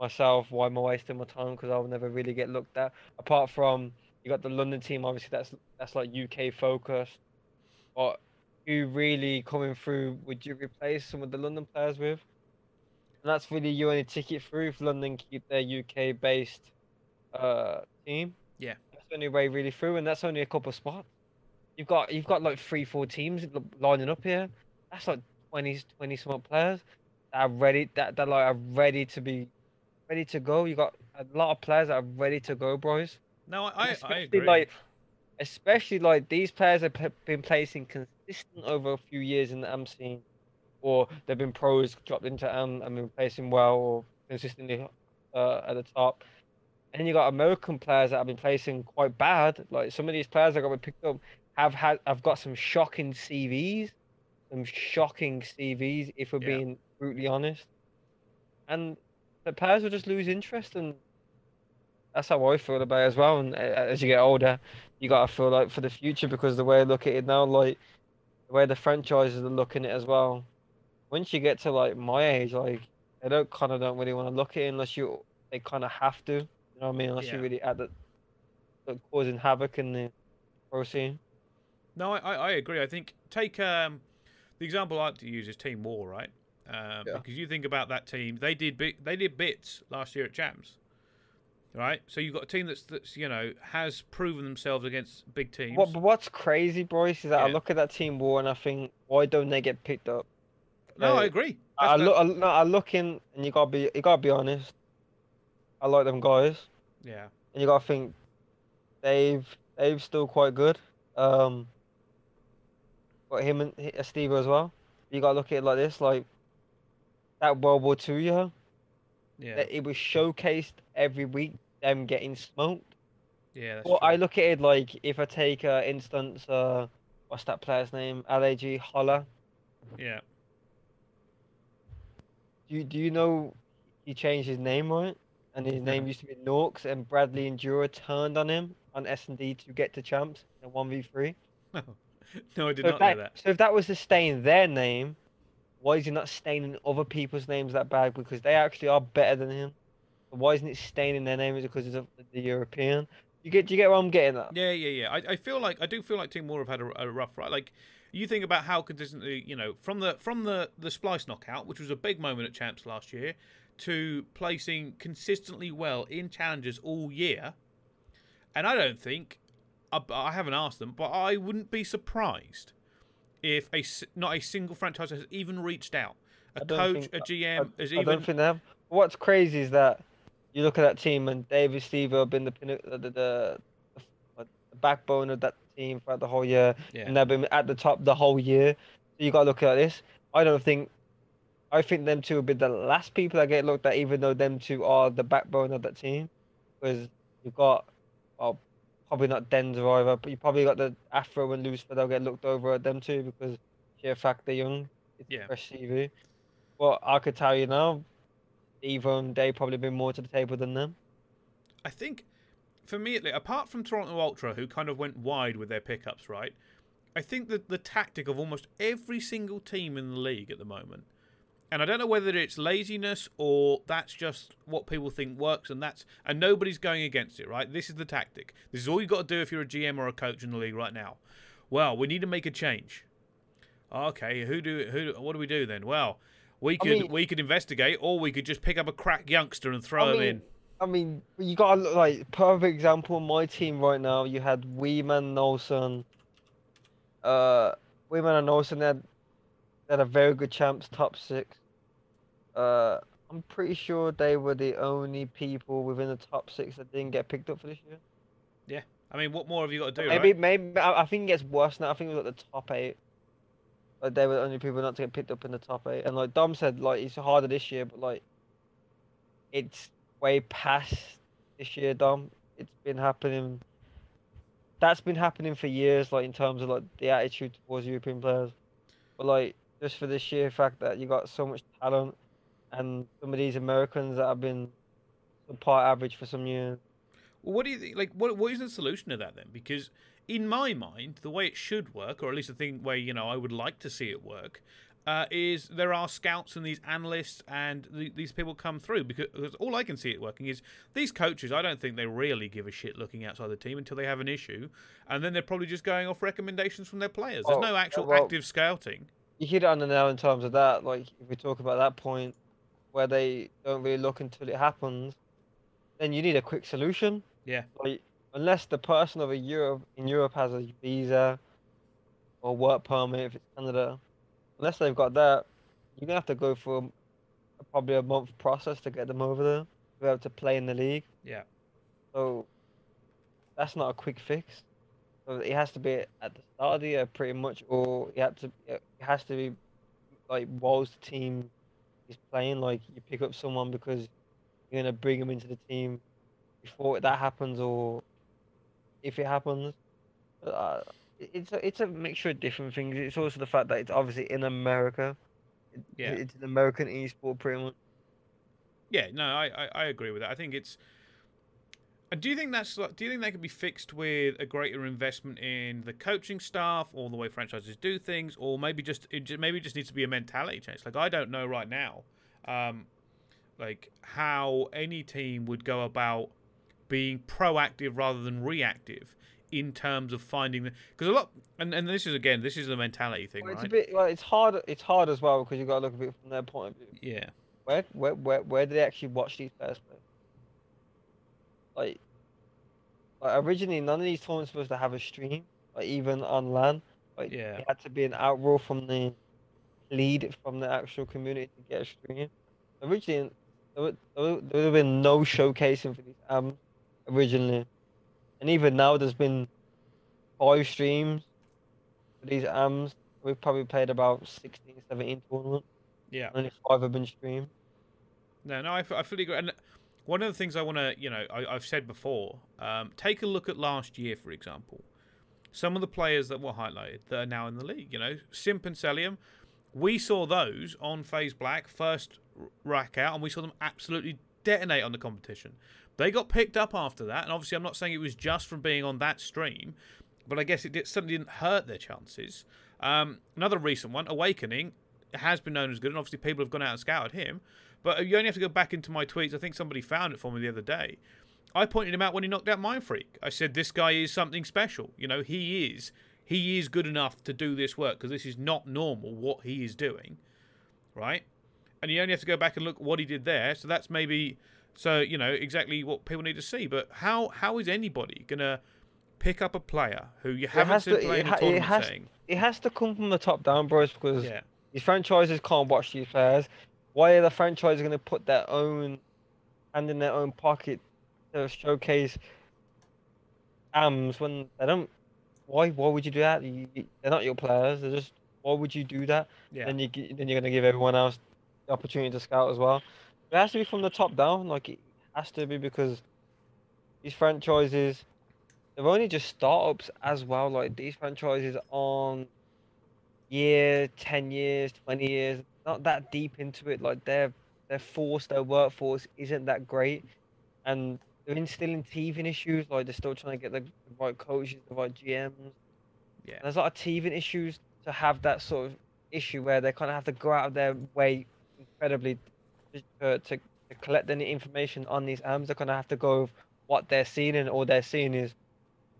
myself. Why am I wasting my time? Because I'll never really get looked at. Apart from you got the London team, obviously that's that's like UK focused. But who really coming through would you replace some of the London players with? And that's really your only ticket through if London keep their UK based uh team. Yeah. That's the only way really through, and that's only a couple of spots. You've got you've got like three, four teams lining up here. That's like 20, 20 some players that are ready that, that like are ready to be ready to go. You got a lot of players that are ready to go, boys. No, I, I, I especially agree. like especially like these players have been placing consistent over a few years in the AM scene, or they've been pros dropped into AM and been placing well or consistently uh, at the top. And then you got American players that have been placing quite bad. Like some of these players that got picked up have had have got some shocking CVs, some shocking CVs if we're Yeah. being brutally honest. And the players will just lose interest and that's how I feel about it as well. And uh, as you get older, you gotta feel like for the future because the way I look at it now, like the way the franchises are looking at it as well. Once you get to like my age, like they don't kind of don't really want to look at it unless you they kind of have to. You know what I mean? Unless Yeah. you really add the, the causing havoc in the pro scene. No, I, I I agree. I think take um, the example I like to use is Team War, right? Um, Yeah. Because you think about that team, they did bit, they did bits last year at Champs, right? So you've got a team that's that's you know has proven themselves against big teams. What, what's crazy, Bryce, is that I look at that team war and I think, why don't they get picked up? no, I like, agree. I look, I, no, I look in, and you gotta be, you gotta be honest. I like them guys. Yeah, and you gotta think Dave Dave's still quite good. Um got him and uh, Steve as well. You gotta look at it like this, like that World War Two year, yeah, that it was showcased every week, them getting smoked. yeah. Well, true. I look at it like if I take uh instance uh what's that player's name? LAG Holler. yeah, Do you do you know he changed his name, right? And his name used to be Norks and Bradley Endura turned on him on S and D to get to champs in one v three. no, no, I did So not if, know that, that. so if that was to stain their name, why is he not staining other people's names that bad? Because they actually are better than him. Why isn't it staining their name? Is it because of the European? You get, do you get what I'm getting at? Yeah, yeah, yeah. I, I feel like I do feel like Team War have had a, a rough ride. Like you think about how consistently, you know, from the from the the Splyce knockout, which was a big moment at Champs last year, to placing consistently well in challenges all year. And I don't think I, I haven't asked them, but I wouldn't be surprised if a not a single franchise has even reached out. A coach, think- a I, GM has I even don't think they have. What's crazy is that you look at that team and David Steve have been the, the, the, the, the backbone of that team throughout the whole year. yeah, and they've been at the top the whole year. So you got to look at this. I don't think. I think them two will be the last people that get looked at, even though them two are the backbone of that team. Because you've got, well, probably not Denver either, but you probably got the Afro and Lucifer. They'll get looked over at them too because sheer fact they're young. It's Yeah. fresh CV. But I could tell you now, even they probably been more to the table than them. I think for me, at least, apart from Toronto Ultra, who kind of went wide with their pickups, right? I think that the tactic of almost every single team in the league at the moment, and I don't know whether it's laziness or that's just what people think works, and that's and nobody's going against it, right? This is the tactic. This is all you've got to do if you're a GM or a coach in the league right now. Well, we need to make a change. Okay, who do who? What do we do then? Well, we I could mean- we could investigate, or we could just pick up a crack youngster and throw him mean, in. I mean, you got look like perfect example. My team right now, you had Weeman, Nelson. Uh, Weeman and Nolson had they had a very good champs top six. Uh, I'm pretty sure they were the only people within the top six that didn't get picked up for this year. Yeah, I mean, what more have you got to do? maybe, right? maybe I I think it gets worse now. I think it was at the top eight. Like they were the only people not to get picked up in the top eight. And like Dom said, like it's harder this year, but like it's way past this year, Dom. It's been happening. That's been happening for years, like in terms of like the attitude towards European players. But like just for the sheer fact that you got so much talent, and some of these Americans that have been part average for some years. Well, what do you think? Like, what what is the solution to that then? Because in my mind, the way it should work, or at least the thing where you know I would like to see it work, uh, is there are scouts and these analysts and th- these people come through because, because all I can see it working is these coaches. I don't think they really give a shit looking outside the team until they have an issue, and then they're probably just going off recommendations from their players. There's Oh, no actual well- active scouting. You hit it on the nail in terms of that. Like if we talk about that point where they don't really look until it happens, then you need a quick solution. Yeah. Like unless the person over Europe in Europe has a visa or work permit if it's Canada, unless they've got that, you're gonna have to go through a, probably a month process to get them over there to be able to play in the league. Yeah. So that's not a quick fix. So it has to be at the start of the year, pretty much, or it had to. It has to be like whilst the team is playing. Like you pick up someone because you're gonna bring them into the team before that happens, or if it happens. Uh, it's a, it's a mixture of different things. It's also the fact that it's obviously in America. Yeah. It's an American esport, pretty much. Yeah, no, I, I, I agree with that. I think it's. Do you think that's like, do you think that could be fixed with a greater investment in the coaching staff or the way franchises do things, or maybe just it just, maybe it just needs to be a mentality change? Like I don't know right now, um, like how any team would go about being proactive rather than reactive in terms of finding the because a lot and, and this is again this is the mentality thing, Well, it's right? a bit well, it's hard. It's hard as well because you've got to look at it from their point of view. yeah, Where, where, where, where do they actually watch these players play? Like, like originally, none of these tournaments were supposed to have a stream, like even on LAN. Like, Yeah. it had to be an outroar from the lead from the actual community to get a stream. Originally, there would, there would have been no showcasing for these AMs originally, and even now there's been five streams for these AMs. We've probably played about 16, 17 tournaments. yeah. Only five have been streamed. No, no, I fully agree. And one of the things I want to, you know, I, I've said before, um, take a look at last year, for example. Some of the players that were highlighted that are now in the league, you know, Simp and Cellium, we saw those on FaZe Black first rack out, and we saw them absolutely detonate on the competition. They got picked up after that, and obviously, I'm not saying it was just from being on that stream, but I guess it did, certainly didn't hurt their chances. Um, another recent one, Awakening, has been known as good, and obviously people have gone out and scouted him. But you only have to go back into my tweets. I think somebody found it for me the other day. I pointed him out when he knocked out Mindfreak. I said this guy is something special. You know, he is. He is good enough to do this work because this is not normal what he is doing, right? And you only have to go back and look what he did there. So that's maybe, so you know exactly what people need to see. But how how is anybody gonna pick up a player who you haven't seen to- play it in a ha- it tournament has- setting? It has to come from the top down, bros, because Yeah, these franchises can't watch these players. Why are the franchises going to put their own hand in their own pocket to showcase AMs when they don't? Why? Why would you do that? You, they're not your players. They're just. Why would you do that? yeah. Then you then you're going to give everyone else the opportunity to scout as well. It has to be from the top down. Like it has to be because these franchises, they're only just startups as well. Like these franchises on year, ten years, twenty years, not that deep into it. Like their their force, their workforce isn't that great, and they're instilling teething issues. Like they're still trying to get the, the right coaches, the right GMs. Yeah. There's a lot of teething issues to have that sort of issue where they kind of have to go out of their way incredibly to, to, to collect any information on these AMs. They're going to have to go with what they're seeing, and all they're seeing is,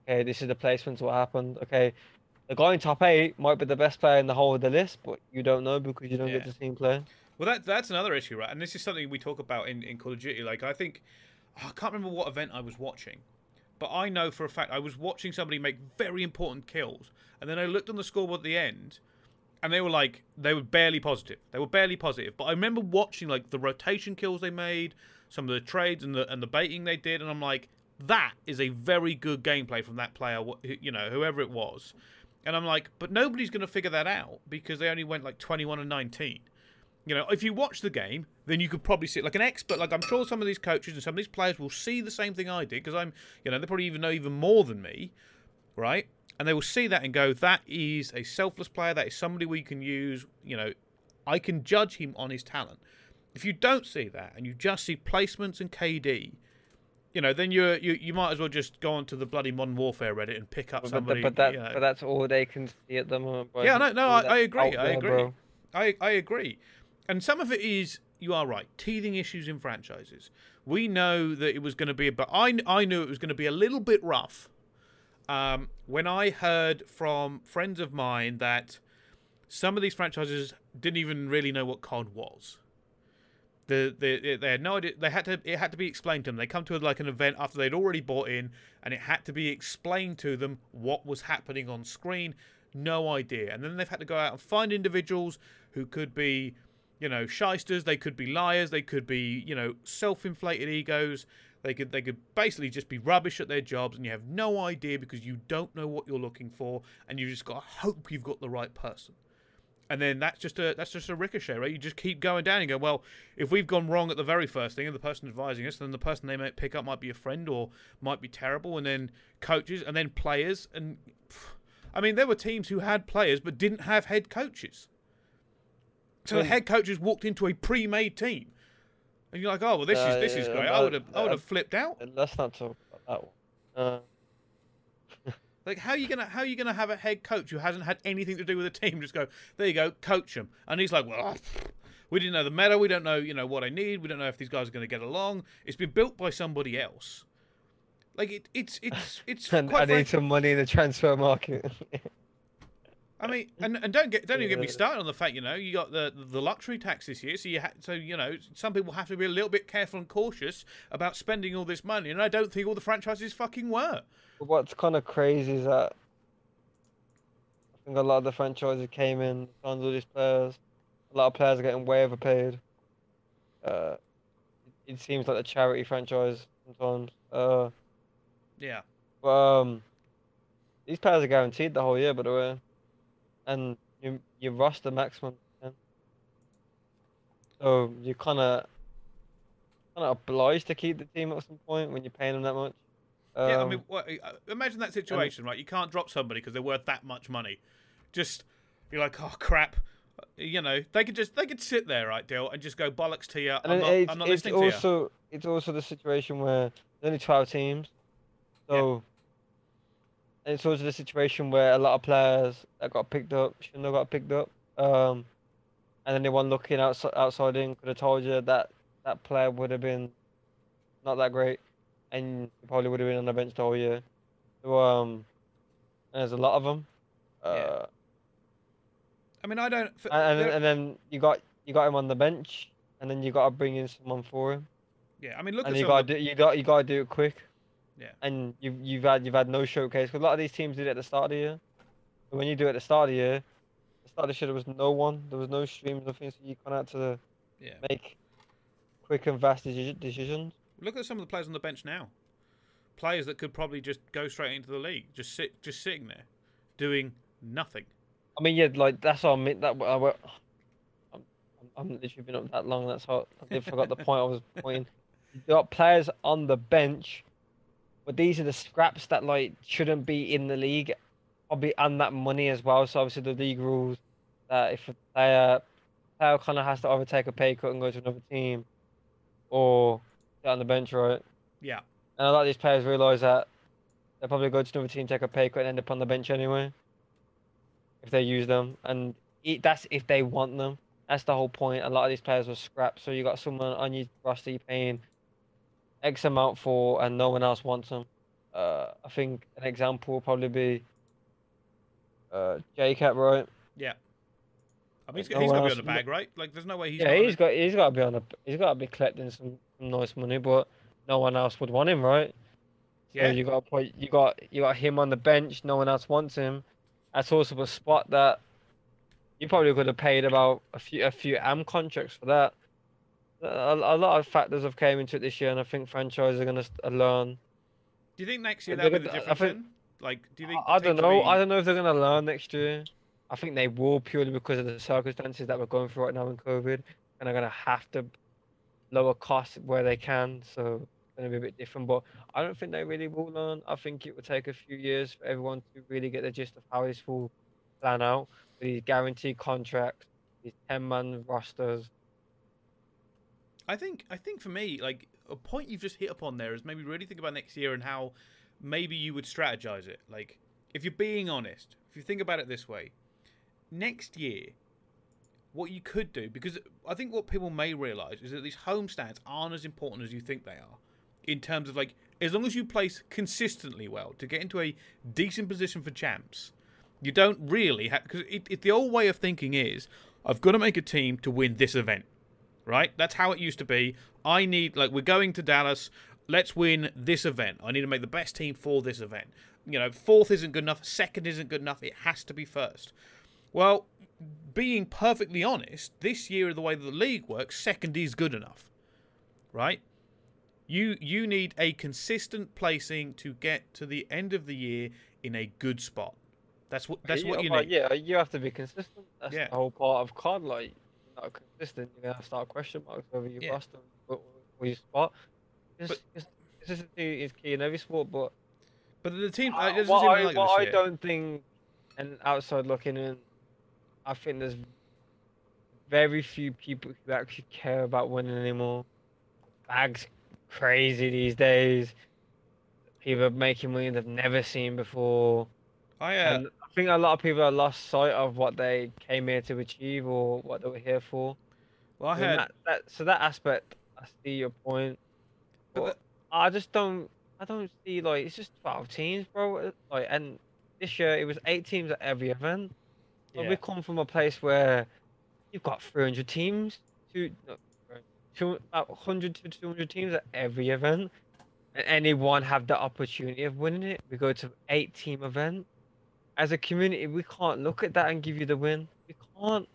okay, this is the placements, what happened. Okay, the guy in top eight might be the best player in the whole of the list, but you don't know because you don't get Yeah. to see him play. Well, that that's another issue, right? And this is something we talk about in, in Call of Duty. Like, I think I can't remember what event I was watching, but I know for a fact I was watching somebody make very important kills, and then I looked on the scoreboard at the end, and they were like they were barely positive. They were barely positive. But I remember watching like the rotation kills they made, some of the trades and the and the baiting they did, and I'm like, that is a very good gameplay from that player. You know, whoever it was. And I'm like, but nobody's going to figure that out because they only went like 21 and 19. You know, if you watch the game, then you could probably see it like an expert. Like I'm sure some of these coaches and some of these players will see the same thing I did because I'm, you know, they probably even know even more than me, right? And they will see that and go, that is a selfless player. That is somebody we can use. You know, I can judge him on his talent. If you don't see that and you just see placements and KD, you know, then you're, you you might as well just go onto the bloody Modern Warfare Reddit and pick up But, somebody. but, that, you know. but that's all they can see at the moment. bro. Yeah, no, no, I, I agree. out I agree. I I agree. And some of it is you are right. Teething issues in franchises. We know that it was going to be, but I I knew it was going to be a little bit rough. Um, when I heard from friends of mine that some of these franchises didn't even really know what COD was. The, the, they had no idea. They had to. It had to be explained to them. They come to like an event after they'd already bought in, and it had to be explained to them what was happening on screen. No idea. And then they've had to go out and find individuals who could be, you know, shysters. They could be liars. They could be, you know, self-inflated egos. They could they could basically just be rubbish at their jobs, and you have no idea because you don't know what you're looking for, and you just got to hope you've got the right person and then that's just a that's just a ricochet, right? You just keep going down and go, well, if we've gone wrong at the very first thing, and the person advising us, then the person they might pick up might be a friend or might be terrible, and then coaches, and then players, and pff, I mean, there were teams who had players but didn't have head coaches, so the head coaches walked into a pre-made team, and you're like, oh, well, this Uh, is this is yeah, great. I would have I would uh, have flipped out. Let's not talk about that one. Uh, Like, how are you gonna how are you gonna have a head coach who hasn't had anything to do with the team? Just go, there you go, coach them, and he's like, well, we didn't know the meta, we don't know, you know, what I need, we don't know if these guys are going to get along. It's been built by somebody else. Like it, it's it's it's and quite I need some money in the transfer market. I mean, and, and don't get don't even get me started on the fact you know you got the the luxury tax this year, so you ha- so you know some people have to be a little bit careful and cautious about spending all this money, and I don't think all the franchises fucking were. What's kind of crazy is that I think a lot of the franchises came in, signed all these players. A lot of players are getting way overpaid. Uh, it, it seems like a charity franchise sometimes. Uh, Yeah, but um, these players are guaranteed the whole year, by the way, and you you rush the maximum. 10. So you kind of kind of obliged to keep the team at some point when you're paying them that much. Yeah. I Um, mean, what, uh, imagine that situation, right? You can't drop somebody because they're worth that much money. Just you're like, oh crap. You know, they could just they could sit there, right, Dill, and just go bollocks to you. And I'm not, I'm not listening to you. also it's also the situation where there's only twelve teams, so and it's also the situation where a lot of players that got picked up shouldn't have got picked up. Um, and anyone looking outside outside in could have told you that that player would have been not that great, and he probably would have been on the bench the whole year. So um, there's a lot of them. Yeah. Uh, I mean, I don't. f- and, and and then you got you got him on the bench, and then you got to bring in someone for him. yeah, I mean, look and at you got the- to do you got you got to do it quick. Yeah. And you've you've had you've had no showcase. 'cause a lot of these teams did it at the start of the year. But when you do it at the start of the year, the start of the year there was no one, there was no streams, nothing. So you kind of had to yeah. make quick and fast decisions. Look at some of the players on the bench now. Players that could probably just go straight into the league, just sit, just sitting there, doing nothing. I mean, yeah, like that's what I mean. That I, I'm, I'm, I'm literally been up that long. That's how I did forgot the point I was pointing. You got players on the bench, but these are the scraps that like shouldn't be in the league, probably and that money as well. So obviously the league rules that if a player player kind of has to either take a pay cut and go to another team, or on the bench, right? Yeah, And a lot of these players realize that they're probably go to another team, take a pay cut, and end up on the bench anyway. If they use them, and i- that's if they want them. That's the whole point. A lot of these players were scrapped, so you got someone on your roster you're paying X amount for, and no one else wants them. Uh, I think an example will probably be uh, JKap, right? yeah. I mean, he's, No he's got to be on the bag, right? Like, there's no way he's. yeah, he's it. got he's got to be on a he's got to be collecting some, some nice money, but no one else would want him, right? So Yeah, you got to put you got you got him on the bench. No one else wants him. That's also a spot that you probably could have paid about a few a few AM contracts for that. A, a lot of factors have came into it this year, and I think franchises are gonna uh, learn. Do you think next year They're that'll be the difference? think- Like, do you think? I, I don't know. be- I don't know if they're gonna learn next year. I think they will purely because of the circumstances that we're going through right now in COVID, and they're gonna have to lower cost where they can. So it's gonna be a bit different. But I don't think they really will learn. I think it will take a few years for everyone to really get the gist of how this will plan out. These guaranteed contracts, these ten man rosters. I think I think for me, like a point you've just hit upon there is maybe really think about next year and how maybe you would strategize it. Like if you're being honest, if you think about it this way, next year, what you could do because I think what people may realize is that these home stands aren't as important as you think they are, in terms of like as long as you place consistently well to get into a decent position for champs, you don't really have because it, it, the old way of thinking is I've got to make a team to win this event, right? That's how it used to be. I need like we're going to Dallas. Let's win this event. I need to make the best team for this event. You know, fourth isn't good enough. Second isn't good enough. It has to be first. Well, being perfectly honest, this year the way the league works, second is good enough, right? You you need a consistent placing to get to the end of the year in a good spot. That's what that's yeah, what you need. Yeah, you have to be consistent. That's Yeah. the whole part of COD. Like, you're not consistent, you're gonna start question marks over your Yeah. roster or, or your spot. Just, But- consistency is key in every sport, but But the team, uh, what I, like what I don't think, and outside looking in, I think there's very few people who actually care about winning anymore. Bags crazy these days. People are making money they've never seen before. I uh, And I think a lot of people have lost sight of what they came here to achieve or what they were here for. well, I I mean, had that, that, so that aspect, I see your point. But But I just don't, I don't see like it's just twelve teams, bro. Like, and this year it was eight teams at every event. Like, yeah. we come from a place where you've got three hundred teams, two, no, two, about hundred to two hundred teams at every event, and anyone have the opportunity of winning it. We go to eight team event. As a community, we can't look at that and give you the win. We can't.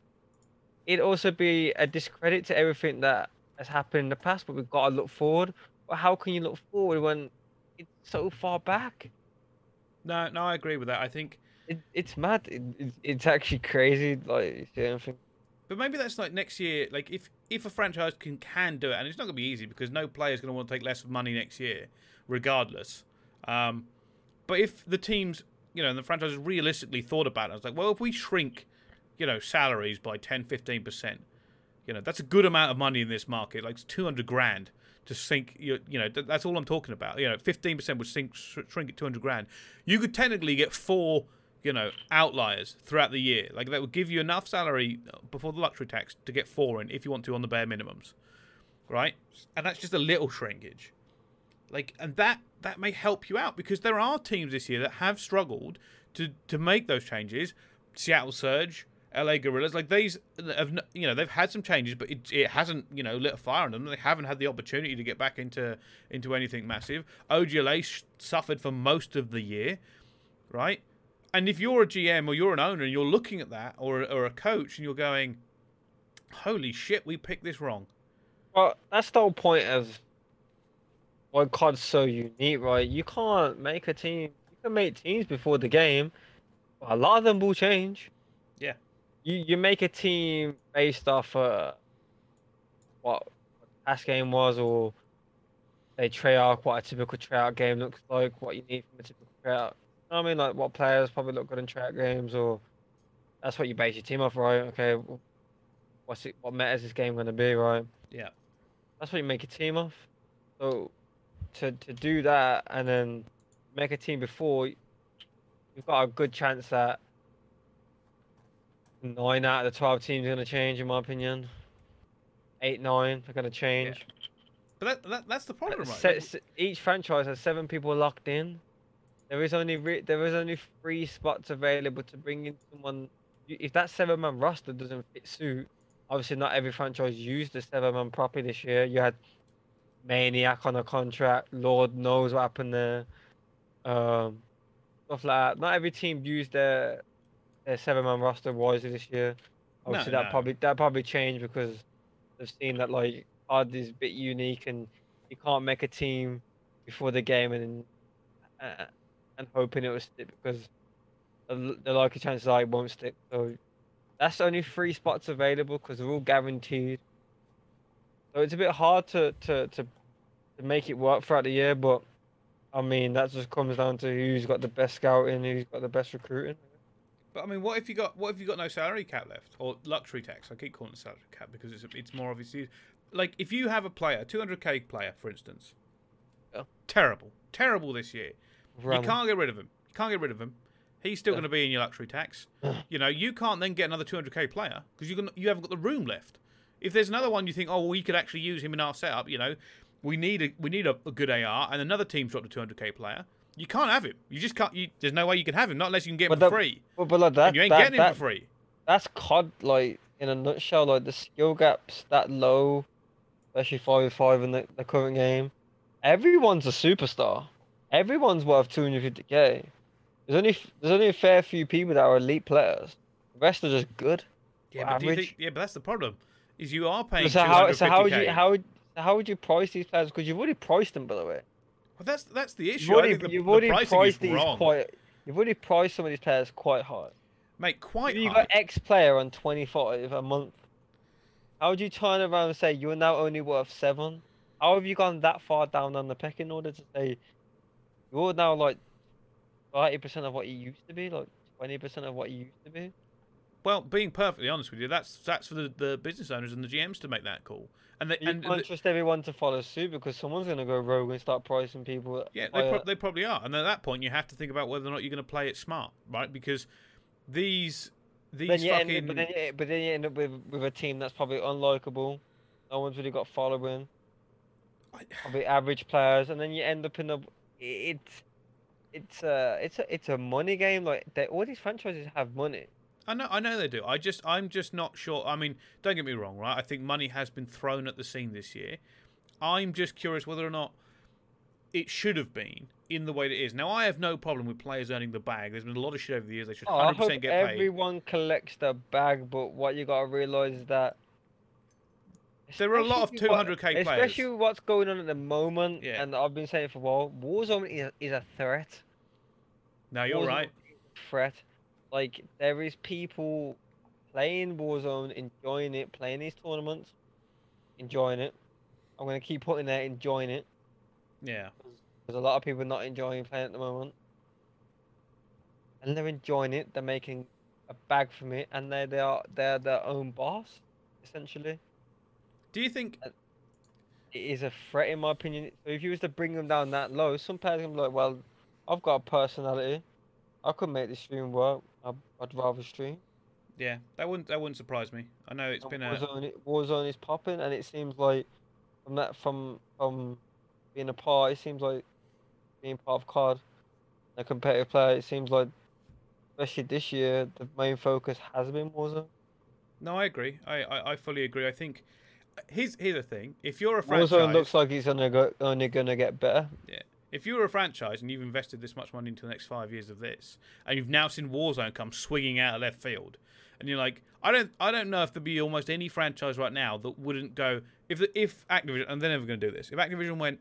It'd also be a discredit to everything that has happened in the past, but we've got to look forward. But how can you look forward when it's so far back? no, no, I agree with that. I think, It, it's mad. It, it's it's actually crazy. Like, anything? but maybe that's like next year. Like if if a franchise can can do it, and it's not going to be easy because no player is going to want to take less money next year, regardless. Um, but if the teams, you know, and the franchises realistically thought about it, I was like, well, if we shrink, you know, salaries by 10, 15 percent, you know, that's a good amount of money in this market. Like it's two hundred grand to sink. You, you know, that's all I'm talking about. You know, fifteen percent would sink shrink it two hundred grand. You could technically get four. You know, outliers throughout the year. Like that would give you enough salary before the luxury tax to get four in if you want to on the bare minimums, right? And that's just a little shrinkage. Like, and that that may help you out because there are teams this year that have struggled to to make those changes. Seattle Surge, LA Guerrillas, like these have you know they've had some changes, but it, it hasn't you know lit a fire on them. They haven't had the opportunity to get back into into anything massive. OGLA suffered for most of the year, right? And if you're a GM or you're an owner and you're looking at that, or or a coach, and you're going, "Holy shit, we picked this wrong." Well, that's the whole point of why COD's so unique, right? You can't make a team. You can make teams before the game, but a lot of them will change. Yeah. You you make a team based off uh what what past game was, or a Treyarch, what a typical Treyarch game looks like, what you need from a typical Treyarch. You know what I mean, like what players probably look good in track games, or that's what you base your team off, right? Okay, what's it? What meta is this game gonna be, right? Yeah. That's what you make a team off. So to to do that and then make a team before, you've got a good chance that nine out of the twelve teams are gonna change, in my opinion. Eight, nine are gonna change. But that, that that's the problem, right? Se- se- each franchise has seven people locked in. There is only re- there is only three spots available to bring in someone. If that seven man roster doesn't fit suit, obviously not every franchise used the seven man properly this year. You had Maniac on a contract. Lord knows what happened there. Um, stuff like that. Not every team used their their seven man roster wisely this year. Obviously, that no. probably that probably changed because they've seen that like odd is a bit unique and you can't make a team before the game and uh, and hoping it will stick because the, the likely chances are it won't stick. So that's only three spots available because they're all guaranteed. So it's a bit hard to, to, to, to make it work throughout the year, but I mean that just comes down to who's got the best scouting, who's got the best recruiting. But I mean, what if you got what if you got no salary cap left or luxury tax? I keep calling it salary cap because it's it's more obviously. like if you have a player, 200k player, for instance, Yeah. terrible, terrible this year. You can't get rid of him. You can't get rid of him. He's still Yeah. going to be in your luxury tax. you know, you can't then get another 200k player because you can you haven't got the room left. If there's another one you think, oh, we could actually use him in our setup, you know, we need a we need a, a good AR, and another team's dropped a 200k player. You can't have him. You just can't. You, there's no way you can have him, not unless you can get him But for that- free. But, but like that, and you ain't that, getting him for free. that's COD like in a nutshell. Like the skill gaps that low, especially five v five in the, the current game. Everyone's a superstar. Everyone's worth 250k. There's only there's only a fair few people that are elite players. The rest are just good. Yeah, but do you average. think? Yeah, but that's the problem. Is you are paying So how so how would you how would how would you price these players? Because you've already priced them, by the way. Well, that's that's the issue. You've already, the, you've already pricing priced these wrong. quite. You've already priced some of these players quite high. Mate, quite you got X player on 25 a month. How would you turn around and say you're now only worth seven? How have you gone that far down on the pecking order to say you're now like 30% of what you used to be, like 20% of what you used to be? Well, being perfectly honest with you, that's that's for the, the business owners and the GMs to make that call. And they, You and can't the- trust everyone to follow suit because someone's going to go rogue and start pricing people. yeah, they, pro- they probably are. And at that point, you have to think about whether or not you're going to play it smart, right? Because these these then fucking end, but then you, but then you end up with with a team that's probably unlikable. No one's really got following. I- Probably average players, and then you end up in a. It's, it's a it's a it's a money game. Like they, all these franchises have money. I know, I know they do. I just, I'm just not sure. I mean, don't get me wrong, right? I think money has been thrown at the scene this year. I'm just curious whether or not it should have been in the way that it is. Now, I have no problem with players earning the bag. There's been a lot of shit over the years. They should Oh, I 100% hope get paid. everyone collects the bag, but what you gotta realize is that. There are a lot of 200k players. Especially what's going on at the moment, Yeah. and I've been saying for a while. Warzone is, is a threat. No, you're Warzone right. Threat. Like there is people playing Warzone, enjoying it, playing these tournaments, enjoying it. I'm gonna keep putting there, enjoying it. Yeah. There's a lot of people not enjoying playing at the moment, and they're enjoying it. They're making a bag from it, and they they are they're their own boss, essentially. Do you think? Uh, it is a threat, in my opinion. If you was to bring them down that low, some players gonna be like, "Well, I've got a personality. I could make this stream work. I'd, I'd rather stream." Yeah, that wouldn't that wouldn't surprise me. I know it's And been a Warzone, Warzone is popping, and it seems like from that from from being a part, it seems like being part of COD, a competitive player. It seems like, especially this year, the main focus has been Warzone. no. I agree. I, I, I fully agree. I think here's here's the thing. If you're a franchise, Warzone looks like it's gonna go, only gonna get better. Yeah. if you're a franchise and you've invested this much money into the next five years of this, and you've now seen Warzone come swinging out of left field, and you're like, I don't, I don't know if there'd be almost any franchise right now that wouldn't go if the, if Activision and they're never going to do this. If Activision went,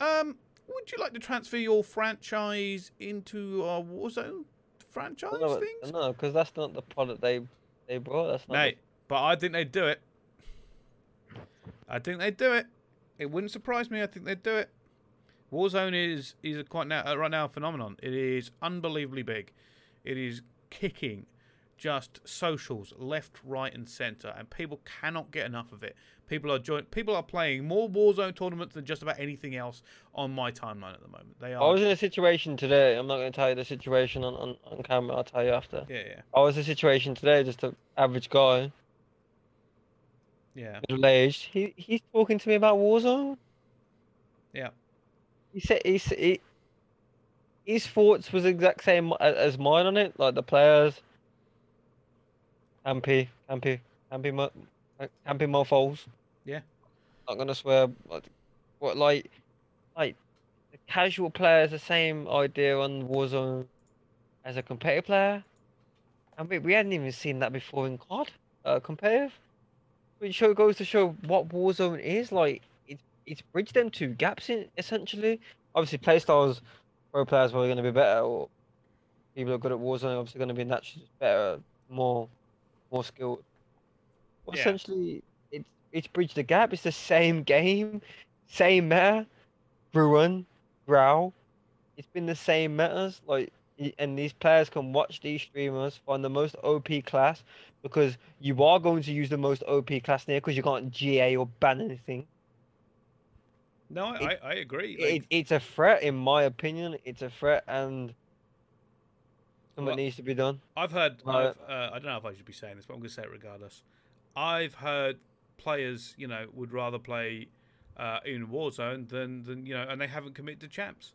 um, would you like to transfer your franchise into our Warzone franchise No, things? no, because that's not the product they they brought. That's not. the- but I think they'd do it. I think they'd do it. It wouldn't surprise me. I think they'd do it. Warzone is is a quite now uh, right now a phenomenon. It is unbelievably big. It is kicking just socials left, right, and centre, and people cannot get enough of it. People are join- People are playing more Warzone tournaments than just about anything else on my timeline at the moment. They are. I was in a situation today. I'm not going to tell you the situation on, on, on camera. I'll tell you after. Yeah, yeah, I was in a situation today. Just an average guy, yeah. middle aged. He he's talking to me about Warzone. Yeah. He said he, he his thoughts was exact same as mine on it. Like the players, campy, campy, campy, mo- uh, campy mofos. Yeah. Not gonna swear. But what like, like the casual player has the same idea on Warzone as a competitive player, and we, we hadn't even seen that before in COD, uh, competitive. Which show goes to show what Warzone is like. It's it's bridged them two gaps in essentially. Obviously, playstyles, pro players are going to be better, or people who are good at Warzone are obviously going to be naturally better, more more skilled. Yeah. essentially, it's it's bridged the gap. It's the same game, same meta, Bruen, Grau. It's been the same metas. Like and these players can watch these streamers find the most OP class because you are going to use the most OP class there because you can't GA or ban anything. No, I, It- I, I agree. It, it's a threat, in my opinion. It's a threat, and something Well, needs to be done. I've heard. I've, uh, I don't know if I should be saying this, but I'm going to say it regardless. I've heard players, you know, would rather play uh, in Warzone than than you know, and they haven't committed to champs.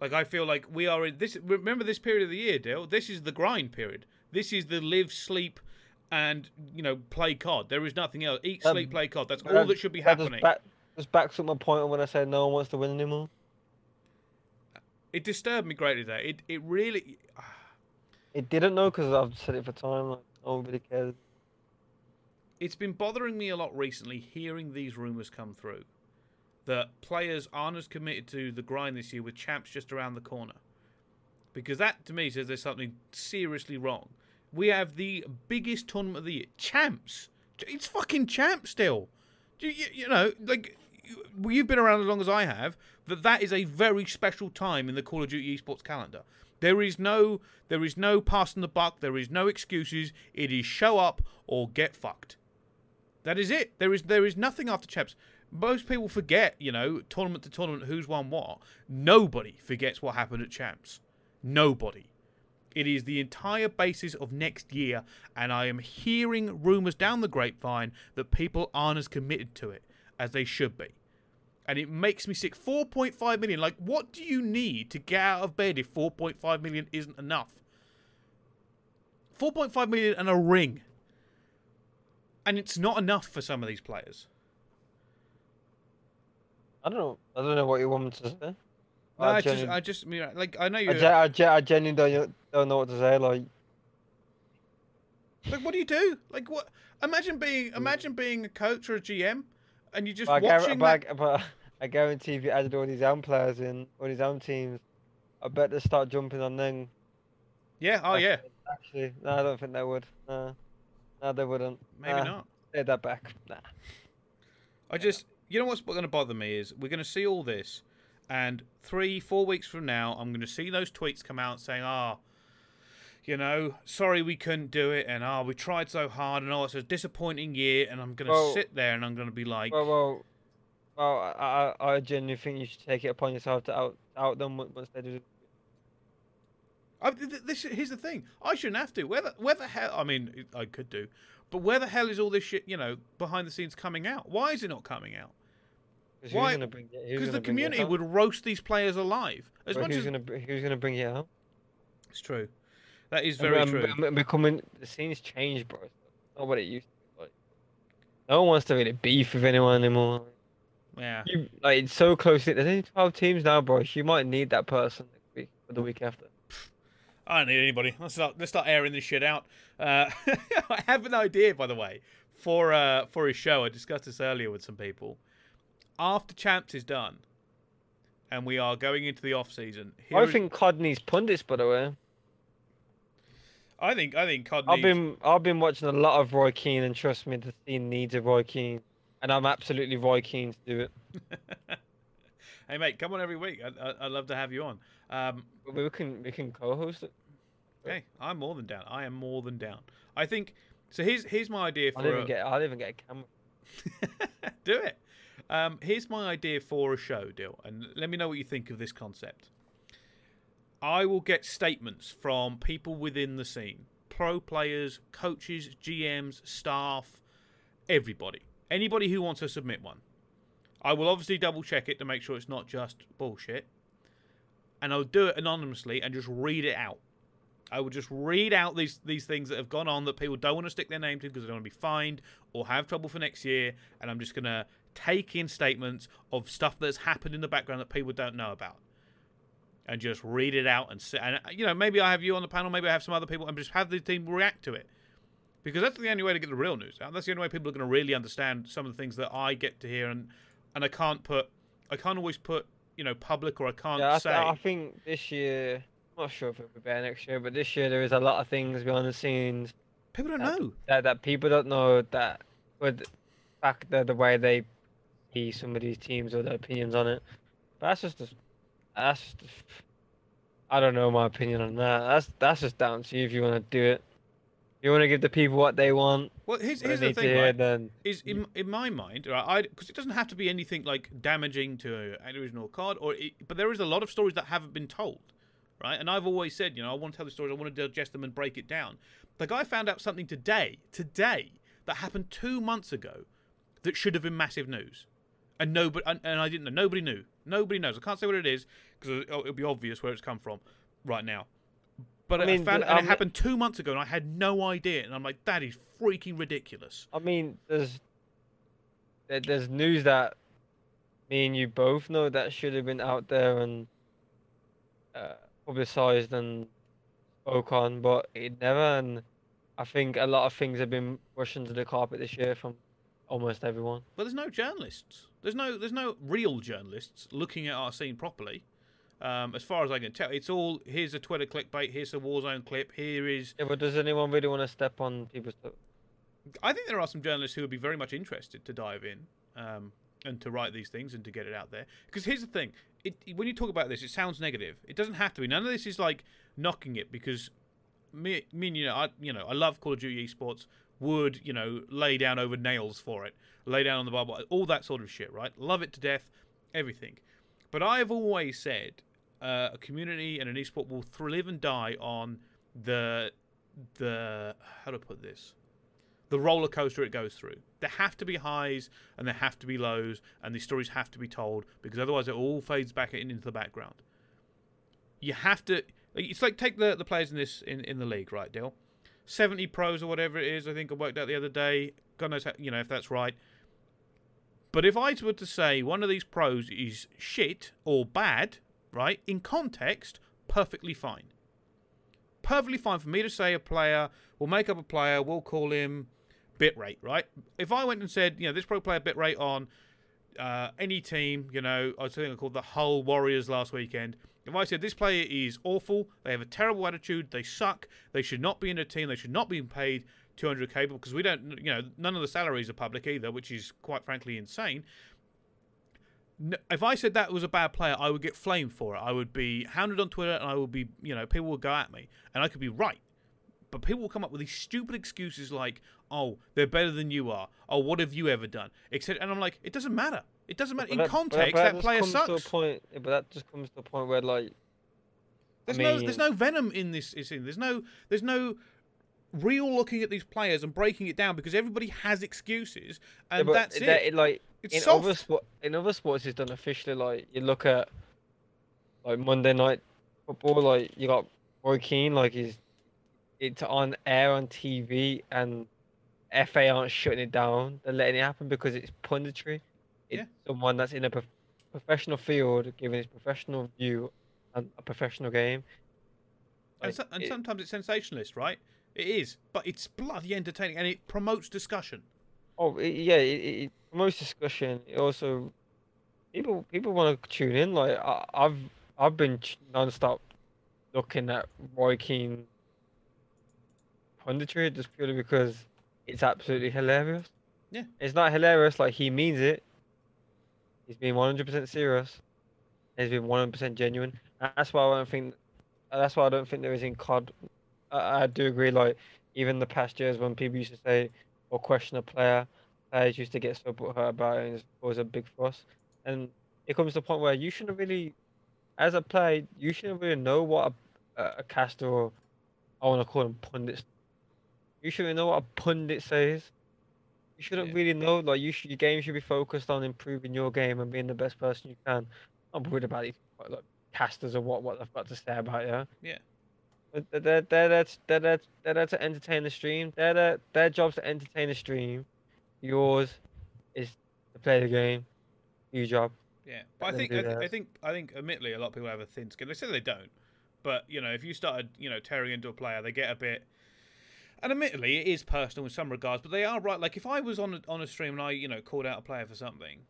Like I feel like we are in this. Remember this period of the year, Dale. This is the grind period. This is the live, sleep, and you know, play COD. There is nothing else. Eat, Um, sleep, play COD. That's all that should be that just happening. Back, just backs up my point when I said no one wants to win anymore. It disturbed me greatly there. It it really. It didn't know because I've said it for time. Like nobody cares. it's been bothering me a lot recently hearing these rumors come through that players aren't as committed to the grind this year with champs just around the corner. Because that to me says there's something seriously wrong. We have the biggest tournament of the year, champs. It's fucking champs still. Do you, you know, like you- you've been around as long as I have. That that is a very special time in the Call of Duty esports calendar. There is no, there is no passing the buck. There is no excuses. It is show up or get fucked. That is it. There is there is nothing after champs. Most people forget, you know, tournament to tournament, who's won what. Nobody forgets what happened at champs. Nobody. It is the entire basis of next year, and I am hearing rumours down the grapevine that people aren't as committed to it as they should be. And it makes me sick. 4.5 million. Like, what do you need to get out of bed if 4.5 million isn't enough? 4.5 million and a ring. And it's not enough for some of these players. I don't know. I don't know what you want me to say. No, I, I just, I just, mean, like, I know I, you. gen- I, gen- I genuinely don't, don't know what to say. Like, Like, what do you do? Like, what? Imagine being, imagine being a coach or a GM, and you're just but I, watching. but, that- I, but I guarantee if you added all these own players in, all these own teams, I bet they start jumping on them. Yeah. Oh, yeah. Actually, no, I don't think they would. No, no, they wouldn't. Maybe Nah, not. Take that back. Nah. I just, you know what's going to bother me is we're going to see all this, and three, four weeks from now, I'm going to see those tweets come out saying, "Ah, you know, sorry we couldn't do it, and ah, we tried so hard, and oh, it's a disappointing year." And I'm going to Well- sit there and I'm going to be like, Well, well, well, I, I, I genuinely think you should take it upon yourself to out, out them once they do. I, th- th- this here's the thing. I shouldn't have to. Where the, where the hell? I mean, I could do, but where the hell is all this shit? You know, behind the scenes coming out? Why is it not coming out? Why- Who's gonna bring it? who's Because the gonna bring it community would roast these players alive. As Well, much who's as gonna who's gonna bring it out? it's true, that is very and- true. and- and Becoming the scene's changed, bro. It's not what it used to be. Like, no one wants to really beef with anyone anymore. Yeah. You like it's so close. There's only twelve teams now, bro. You might need that person next week or the week after. I don't need anybody. Let's start. Let's start airing this shit out. Uh, I have an idea, by the way, for uh, for his show. I discussed this earlier with some people. After champs is done, and we are going into the off season. I think COD needs pundits, by the way. I think. I think COD Needs... I've been I've been watching a lot of Roy Keane, and trust me, the scene needs a Roy Keane, and I'm absolutely Roy Keane to do it. hey mate, come on every week. I, I, I'd love to have you on. Um, we can we can co-host it. hey, I'm more than down. I am more than down. I think. So here's here's my idea for. I didn't a- get I didn't even get a camera. Do it. Um, here's my idea for a show, Dill, and let me know what you think of this concept. I will get statements from people within the scene pro players, coaches, GMs, staff, everybody. Anybody who wants to submit one. I will obviously double check it to make sure it's not just bullshit. And I'll do it anonymously and just read it out. I will just read out these these things that have gone on that people don't want to stick their name to because they don't want to be fined or have trouble for next year. And I'm just gonna take in statements of stuff that's happened in the background that people don't know about, and just read it out and say, and uh, you know maybe I have you on the panel, maybe I have some other people, and just have the team react to it. Because that's the only way to get the real news out. That's the only way people are going to really understand some of the things that I get to hear, and and I can't put, I can't always put, you know, public or I can't Yeah, I, say. I think this year. I'm not sure if it'll be better next year, but this year there is a lot of things behind the scenes people don't uh, know. that that people don't know that would affect the, the way they see some of these teams or their opinions on it. But that's just a, that's just a, I don't know my opinion on that. That's that's just down to you if you want to do it. If you want to give the people what they want, Well, here's, here's the thing, hear, right? then Is in in my mind, right? I because it doesn't have to be anything like damaging to an original card, or it, but there is a lot of stories that haven't been told, right? And I've always said, you know, I want to tell the stories, I want to digest them and break it down. The guy found out something today, today, that happened two months ago, that should have been massive news, and nobody, and, and I didn't know. Nobody knew. Nobody knows. I can't say what it is because it'll, it'll be obvious where it's come from right now. But I I, mean, found, the- and um, it happened two months ago, and I had no idea. And I'm like, that is freaking ridiculous. I mean, there's there's news that me and you both know that should have been out there and uh, publicized and spoke on, but it never. And I think a lot of things have been rushed under the carpet this year from almost everyone. But there's no journalists. There's no there's no real journalists looking at our scene properly. Um, as far as I can tell, it's all here's a Twitter clickbait, here's a Warzone clip, here is. Yeah, but does anyone really want to step on people's toes? I think there are some journalists who would be very much interested to dive in um, and to write these things and to get it out there. Because here's the thing: it, when you talk about this, it sounds negative. It doesn't have to be. None of this is like knocking it because me, me and you know, I, you know, I love Call of Duty esports would, you know, lay down over nails for it, lay down on the barbed wire, all that sort of shit, right? Love it to death, everything. But I've always said uh, a community and an esport will live and die on the the how to put this the roller coaster it goes through. There have to be highs and there have to be lows, and these stories have to be told because otherwise it all fades back in, into the background. You have to. It's like take the, the players in this in, in the league, right, Dale? 70 pros or whatever it is. I think I worked out the other day. God knows, how, you know, if that's right. But if I were to say one of these pros is shit or bad, right? In context, perfectly fine. Perfectly fine for me to say a player. We'll make up a player. We'll call him bitrate, right? If I went and said, you know, this pro player bitrate on uh, any team, you know, I was I called the Hull Warriors last weekend. If I said this player is awful, they have a terrible attitude, they suck, they should not be in a team, they should not be paid 200k because we don't, you know, none of the salaries are public either, which is quite frankly insane. If I said that was a bad player, I would get flamed for it. I would be hounded on Twitter, and I would be, you know, people would go at me, and I could be right. But people will come up with these stupid excuses like, "Oh, they're better than you are," "Oh, what have you ever done?" Except, And I'm like, it doesn't matter. It doesn't matter. In But that- but context, that just player comes To a sucks. point, but that just comes to a point where like There's I no there's no venom in this. Is in there's no there's no real looking at these players and breaking it down because everybody has excuses and but that's that- it. like It's in soft. other sport, in other sports, it's done officially. Like you look at like Monday night football, like you got Roy Keane, like he's it's on air on TV, and FA aren't shutting it down. They're letting it happen because it's punditry. It's Yeah. someone that's in a prof- professional field giving his professional view on a professional game. and, so, and it- sometimes it's sensationalist, right? It is, but it's bloody entertaining and it promotes discussion. Oh it, yeah, it, it promotes discussion. It also people people want to tune in. Like I, I've I've been non-stop looking at Roy Keane punditry just purely because it's absolutely hilarious. Yeah. It's not hilarious like he means it. He's being 100% serious. He's been 100% genuine. And that's why I don't think. That's why I don't think there is in COD. I, I do agree. Like even the past years when people used to say or question a player, players used to get so hurt about it and it cause a big fuss. And it comes to the point where you shouldn't really, as a player, you shouldn't really know what a, a, a caster or I want to call them pundits. You shouldn't know what a pundit says. You shouldn't Yeah. really know. Like you should, your game should be focused on improving your game and being the best person you can. I'm worried about these like casters or what what they've got to say about you. Yeah. But They're, they're, they're, there they're, there- they're there to entertain the stream. They're there, their job's to entertain the stream. Yours is to play the game. Your job. Yeah, but I think I, th- I think I think admittedly a lot of people have a thin skin. They say they don't, but you know if you started you know tearing into a player, they get a bit. And admittedly, it is personal in some regards, but they are right. Like if I was on a, on a stream and I you know called out a player for something,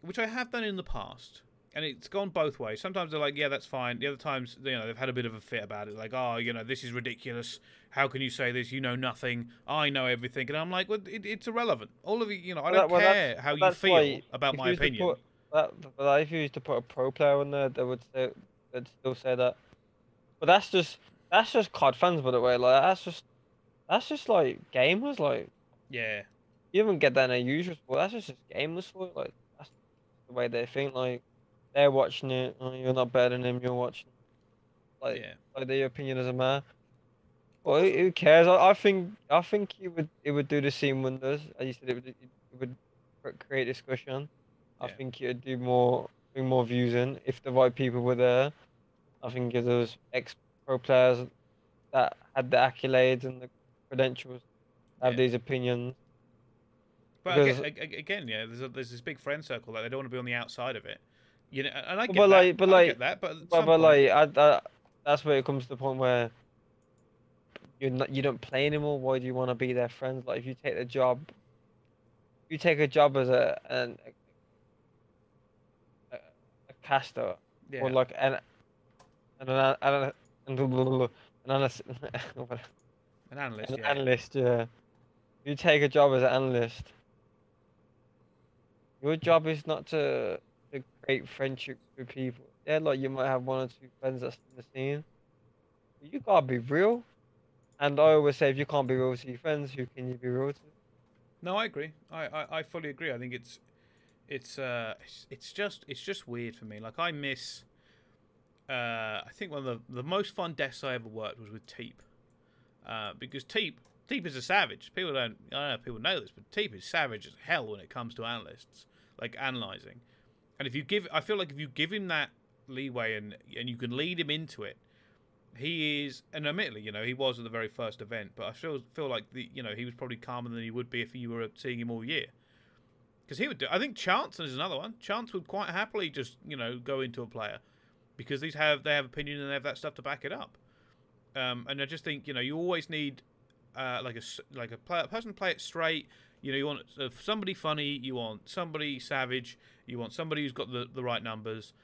which I have done in the past, and it's gone both ways. Sometimes they're like, yeah, that's fine. The other times, you know, they've had a bit of a fit about it, like, oh, you know, this is ridiculous. How can you say this? You know nothing. I know everything, and I'm like, well, it, it's irrelevant. All of you, you know, I don't that- well, care how you feel about my opinion. put- That, but if you used to put a pro player on there, they would say, they'd still say that But that's just that's just COD fans, by the way. Like that's just that's just like gamers. Like Yeah. you don't get that in a usual sport. That's just, just gamers sport. Like that's the way they think. Like they're watching it. Oh, you're not better than them. You're watching. Like Yeah. like their opinion doesn't matter. Well, who cares? I, I think I think it would it would do the same wonders. As you said, it would it would cr- create discussion. I Yeah. think it would do more bring more views in if the right people were there. I think if was ex pro players that had the accolades and the credentials, have Yeah. these opinions. But Because- again, again, yeah, there's a, there's this big friend circle that they don't want to be on the outside of it. You know, and I get But that. like- but I like- get that. But, But, but like I, I, that's where it comes to the point where you're not you don't play anymore. Why do you want to be their friends? Like if you take the job, you take a job as a an a, a caster yeah, or like an and an an an, an, an, analyst, an analyst. an yeah. analyst, yeah. You take a job as an analyst, your job is not to to create friendships with people. Yeah, like you might have one or two friends that's in the scene. But you gotta be real. And I always say, if you can't be real to your friends, who can you be real to? No, I agree. I, I, I fully agree. I think it's it's uh it's, it's just it's just weird for me. Like I miss uh I think one of the the most fun desks I ever worked was with Teep. Uh, because Teep Teep is a savage. People don't I don't know if people know this, but Teep is savage as hell when it comes to analysts, like analyzing. And if you give I feel like if you give him that leeway and and you can lead him into it, he is, and admittedly, you know, he was at the very first event, but I feel feel like the, you know, he was probably calmer than he would be if you were seeing him all year. Because he would do. I think Chance is another one. Chance would quite happily just, you know, go into a player because these have they have opinion and they have that stuff to back it up. Um, and I just think you know you always need uh, like a like a, play, a person to play it straight. You know, you want uh, somebody funny, you want somebody savage, you want somebody who's got the, the right numbers.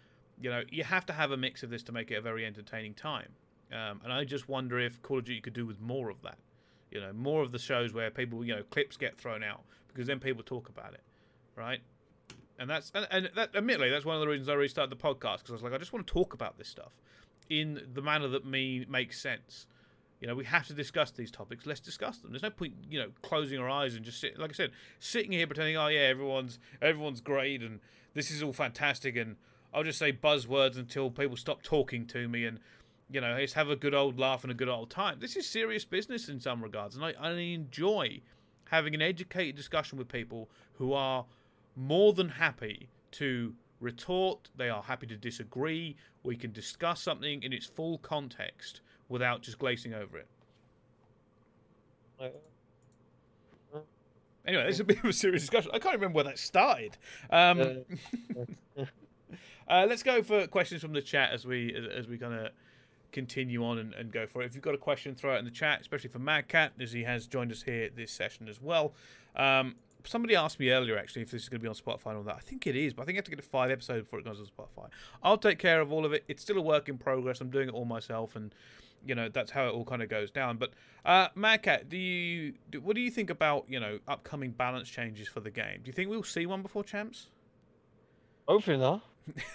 You know, you have to have a mix of this to make it a very entertaining time. Um, and I just wonder if Call of Duty could do with more of that. You know, more of the shows where people, you know, clips get thrown out because then people talk about it, right? And that's and, and that admittedly that's one of the reasons I restarted the podcast because I was like, I just want to talk about this stuff in the manner that me makes sense. You know, we have to discuss these topics. Let's discuss them. There's no point, you know, closing our eyes and just sit, like I said, sitting here pretending, oh yeah, everyone's everyone's great and this is all fantastic, and I'll just say buzzwords until people stop talking to me and you know, just have a good old laugh and a good old time. This is serious business in some regards, and I, I enjoy having an educated discussion with people who are more than happy to retort. They are happy to disagree. We can discuss something in its full context without just glazing over it. Anyway, this is a bit of a serious discussion. I can't remember where that started. Um, uh, let's go for questions from the chat as we as, as we kind of continue on and, and go for it. If you've got a question, throw it in the chat, especially for Madcat, as he has joined us here this session as well. Um, somebody asked me earlier actually if this is going to be on Spotify and all that. I think it is, but I think you have to get to five episodes before it goes on Spotify. I'll take care of all of it. It's still a work in progress. I'm doing it all myself, and you know that's how it all kind of goes down. But uh, Madcat, do you do, what do you think about you know upcoming balance changes for the game? Do you think we'll see one before champs? hopefully not.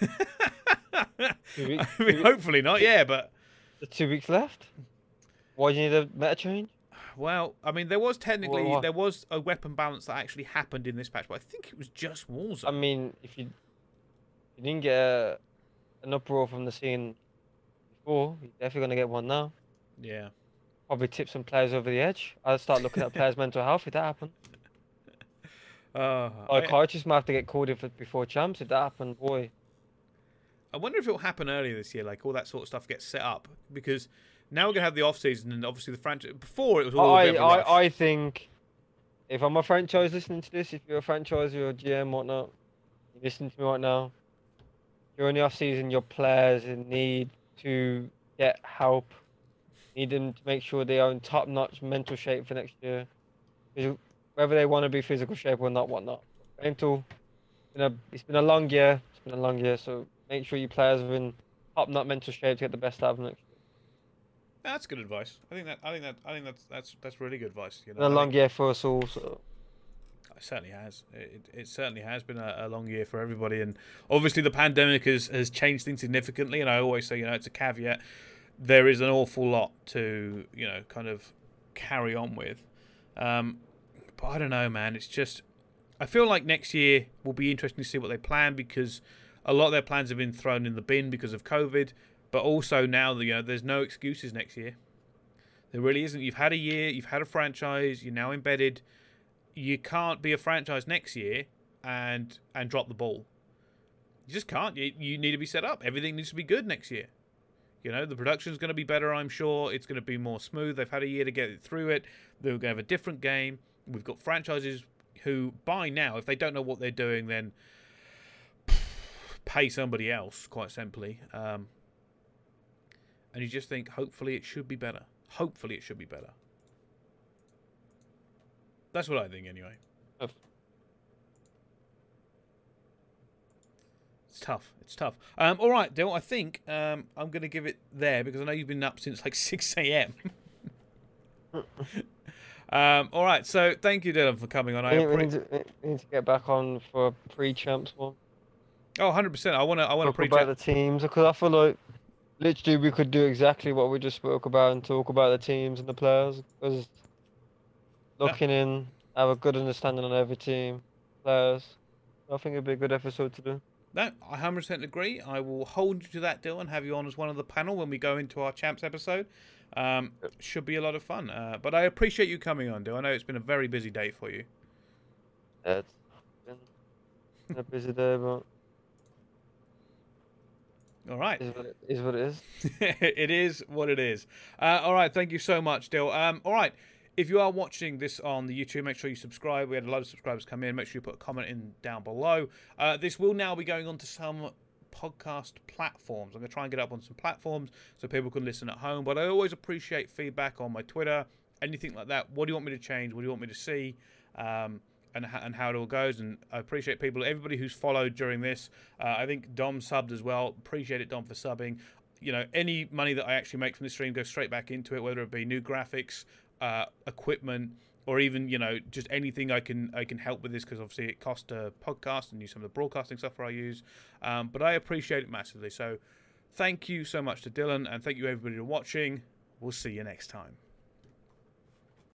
I mean, hopefully not. Yeah, but two weeks left. Why do you need a meta change? Well, I mean, there was technically Well, there was a weapon balance that actually happened in this patch, but I think it was just Warzone. I mean, if you you didn't get a, an uproar from the scene before, you're definitely gonna get one now. yeah, Probably tip some players over the edge. I'd start looking at players' mental health if that happened. uh, I, I might have to get called in for before champs if that happened. Boy, I wonder if it will happen earlier this year, like all that sort of stuff gets set up because now we're gonna have the off season and obviously the franchise. Before it was all a I, a. I, I think if I'm a franchise listening to this, if you're a franchise or a GM, whatnot, you listen to me right now. During the off season, your players need to get help. Need them to make sure they are in top notch mental shape for next year. Whether they want to be physical shape or not, whatnot. Mental. You know, it's been a long year. It's been a long year, so make sure your players are in top notch mental shape to get the best out of them next year. That's good advice. I think that I think that I think that's that's that's really good advice. You know, a long year for us all. So. It certainly has. It, it certainly has been a, a long year for everybody, and obviously the pandemic has has changed things significantly. And I always say, you know, it's a caveat. there is an awful lot to you know kind of carry on with. Um, but I don't know, man. It's just I feel like next year will be interesting to see what they plan because a lot of their plans have been thrown in the bin because of COVID. But also now, you know, there's no excuses next year. There really isn't. You've had a year, you've had a franchise, you're now embedded. You can't be a franchise next year and and drop the ball. You just can't. You, you need to be set up. Everything needs to be good next year. You know, the production's going to be better, I'm sure. It's going to be more smooth. They've had a year to get through it. They're going to have a different game. We've got franchises who, by now, if they don't know what they're doing, then pay somebody else, quite simply. Um, and you just think, hopefully, it should be better. Hopefully, it should be better. That's what I think, anyway. It's tough. It's tough. Um, all right, Dill. I think um, I'm going to give it there because I know you've been up since like 6 a.m. um, all right. So thank you, Dylan, for coming on. I we, need to, we need to get back on for a pre-champs one. Oh, 100 percent. I want to. I want to pre about the teams because I feel like literally we could do exactly what we just spoke about and talk about the teams and the players because looking yeah. in, have a good understanding on every team, players. I think it'd be a good episode to do. No, I 100% agree. I will hold you to that, Dylan, and have you on as one of the panel when we go into our champs episode. Um, should be a lot of fun. Uh, but I appreciate you coming on, Dylan. I know it's been a very busy day for you. Yeah, it's been a busy day, but. All right. Is what it is. What it is. it is what it is. Uh, all right. Thank you so much, Dill. Um, all right if you are watching this on the YouTube, make sure you subscribe. We had a lot of subscribers come in. Make sure you put a comment in down below. Uh, this will now be going on to some podcast platforms. I'm going to try and get up on some platforms so people can listen at home. But I always appreciate feedback on my Twitter, anything like that. What do you want me to change? What do you want me to see? Um, and, and how it all goes. And I appreciate people, everybody who's followed during this. Uh, I think Dom subbed as well. Appreciate it, Dom, for subbing. You know, any money that I actually make from the stream goes straight back into it, whether it be new graphics, uh, equipment or even you know just anything I can I can help with this because obviously it costs a podcast and use some of the broadcasting software I use. Um, but I appreciate it massively. So thank you so much to Dylan and thank you everybody for watching. We'll see you next time.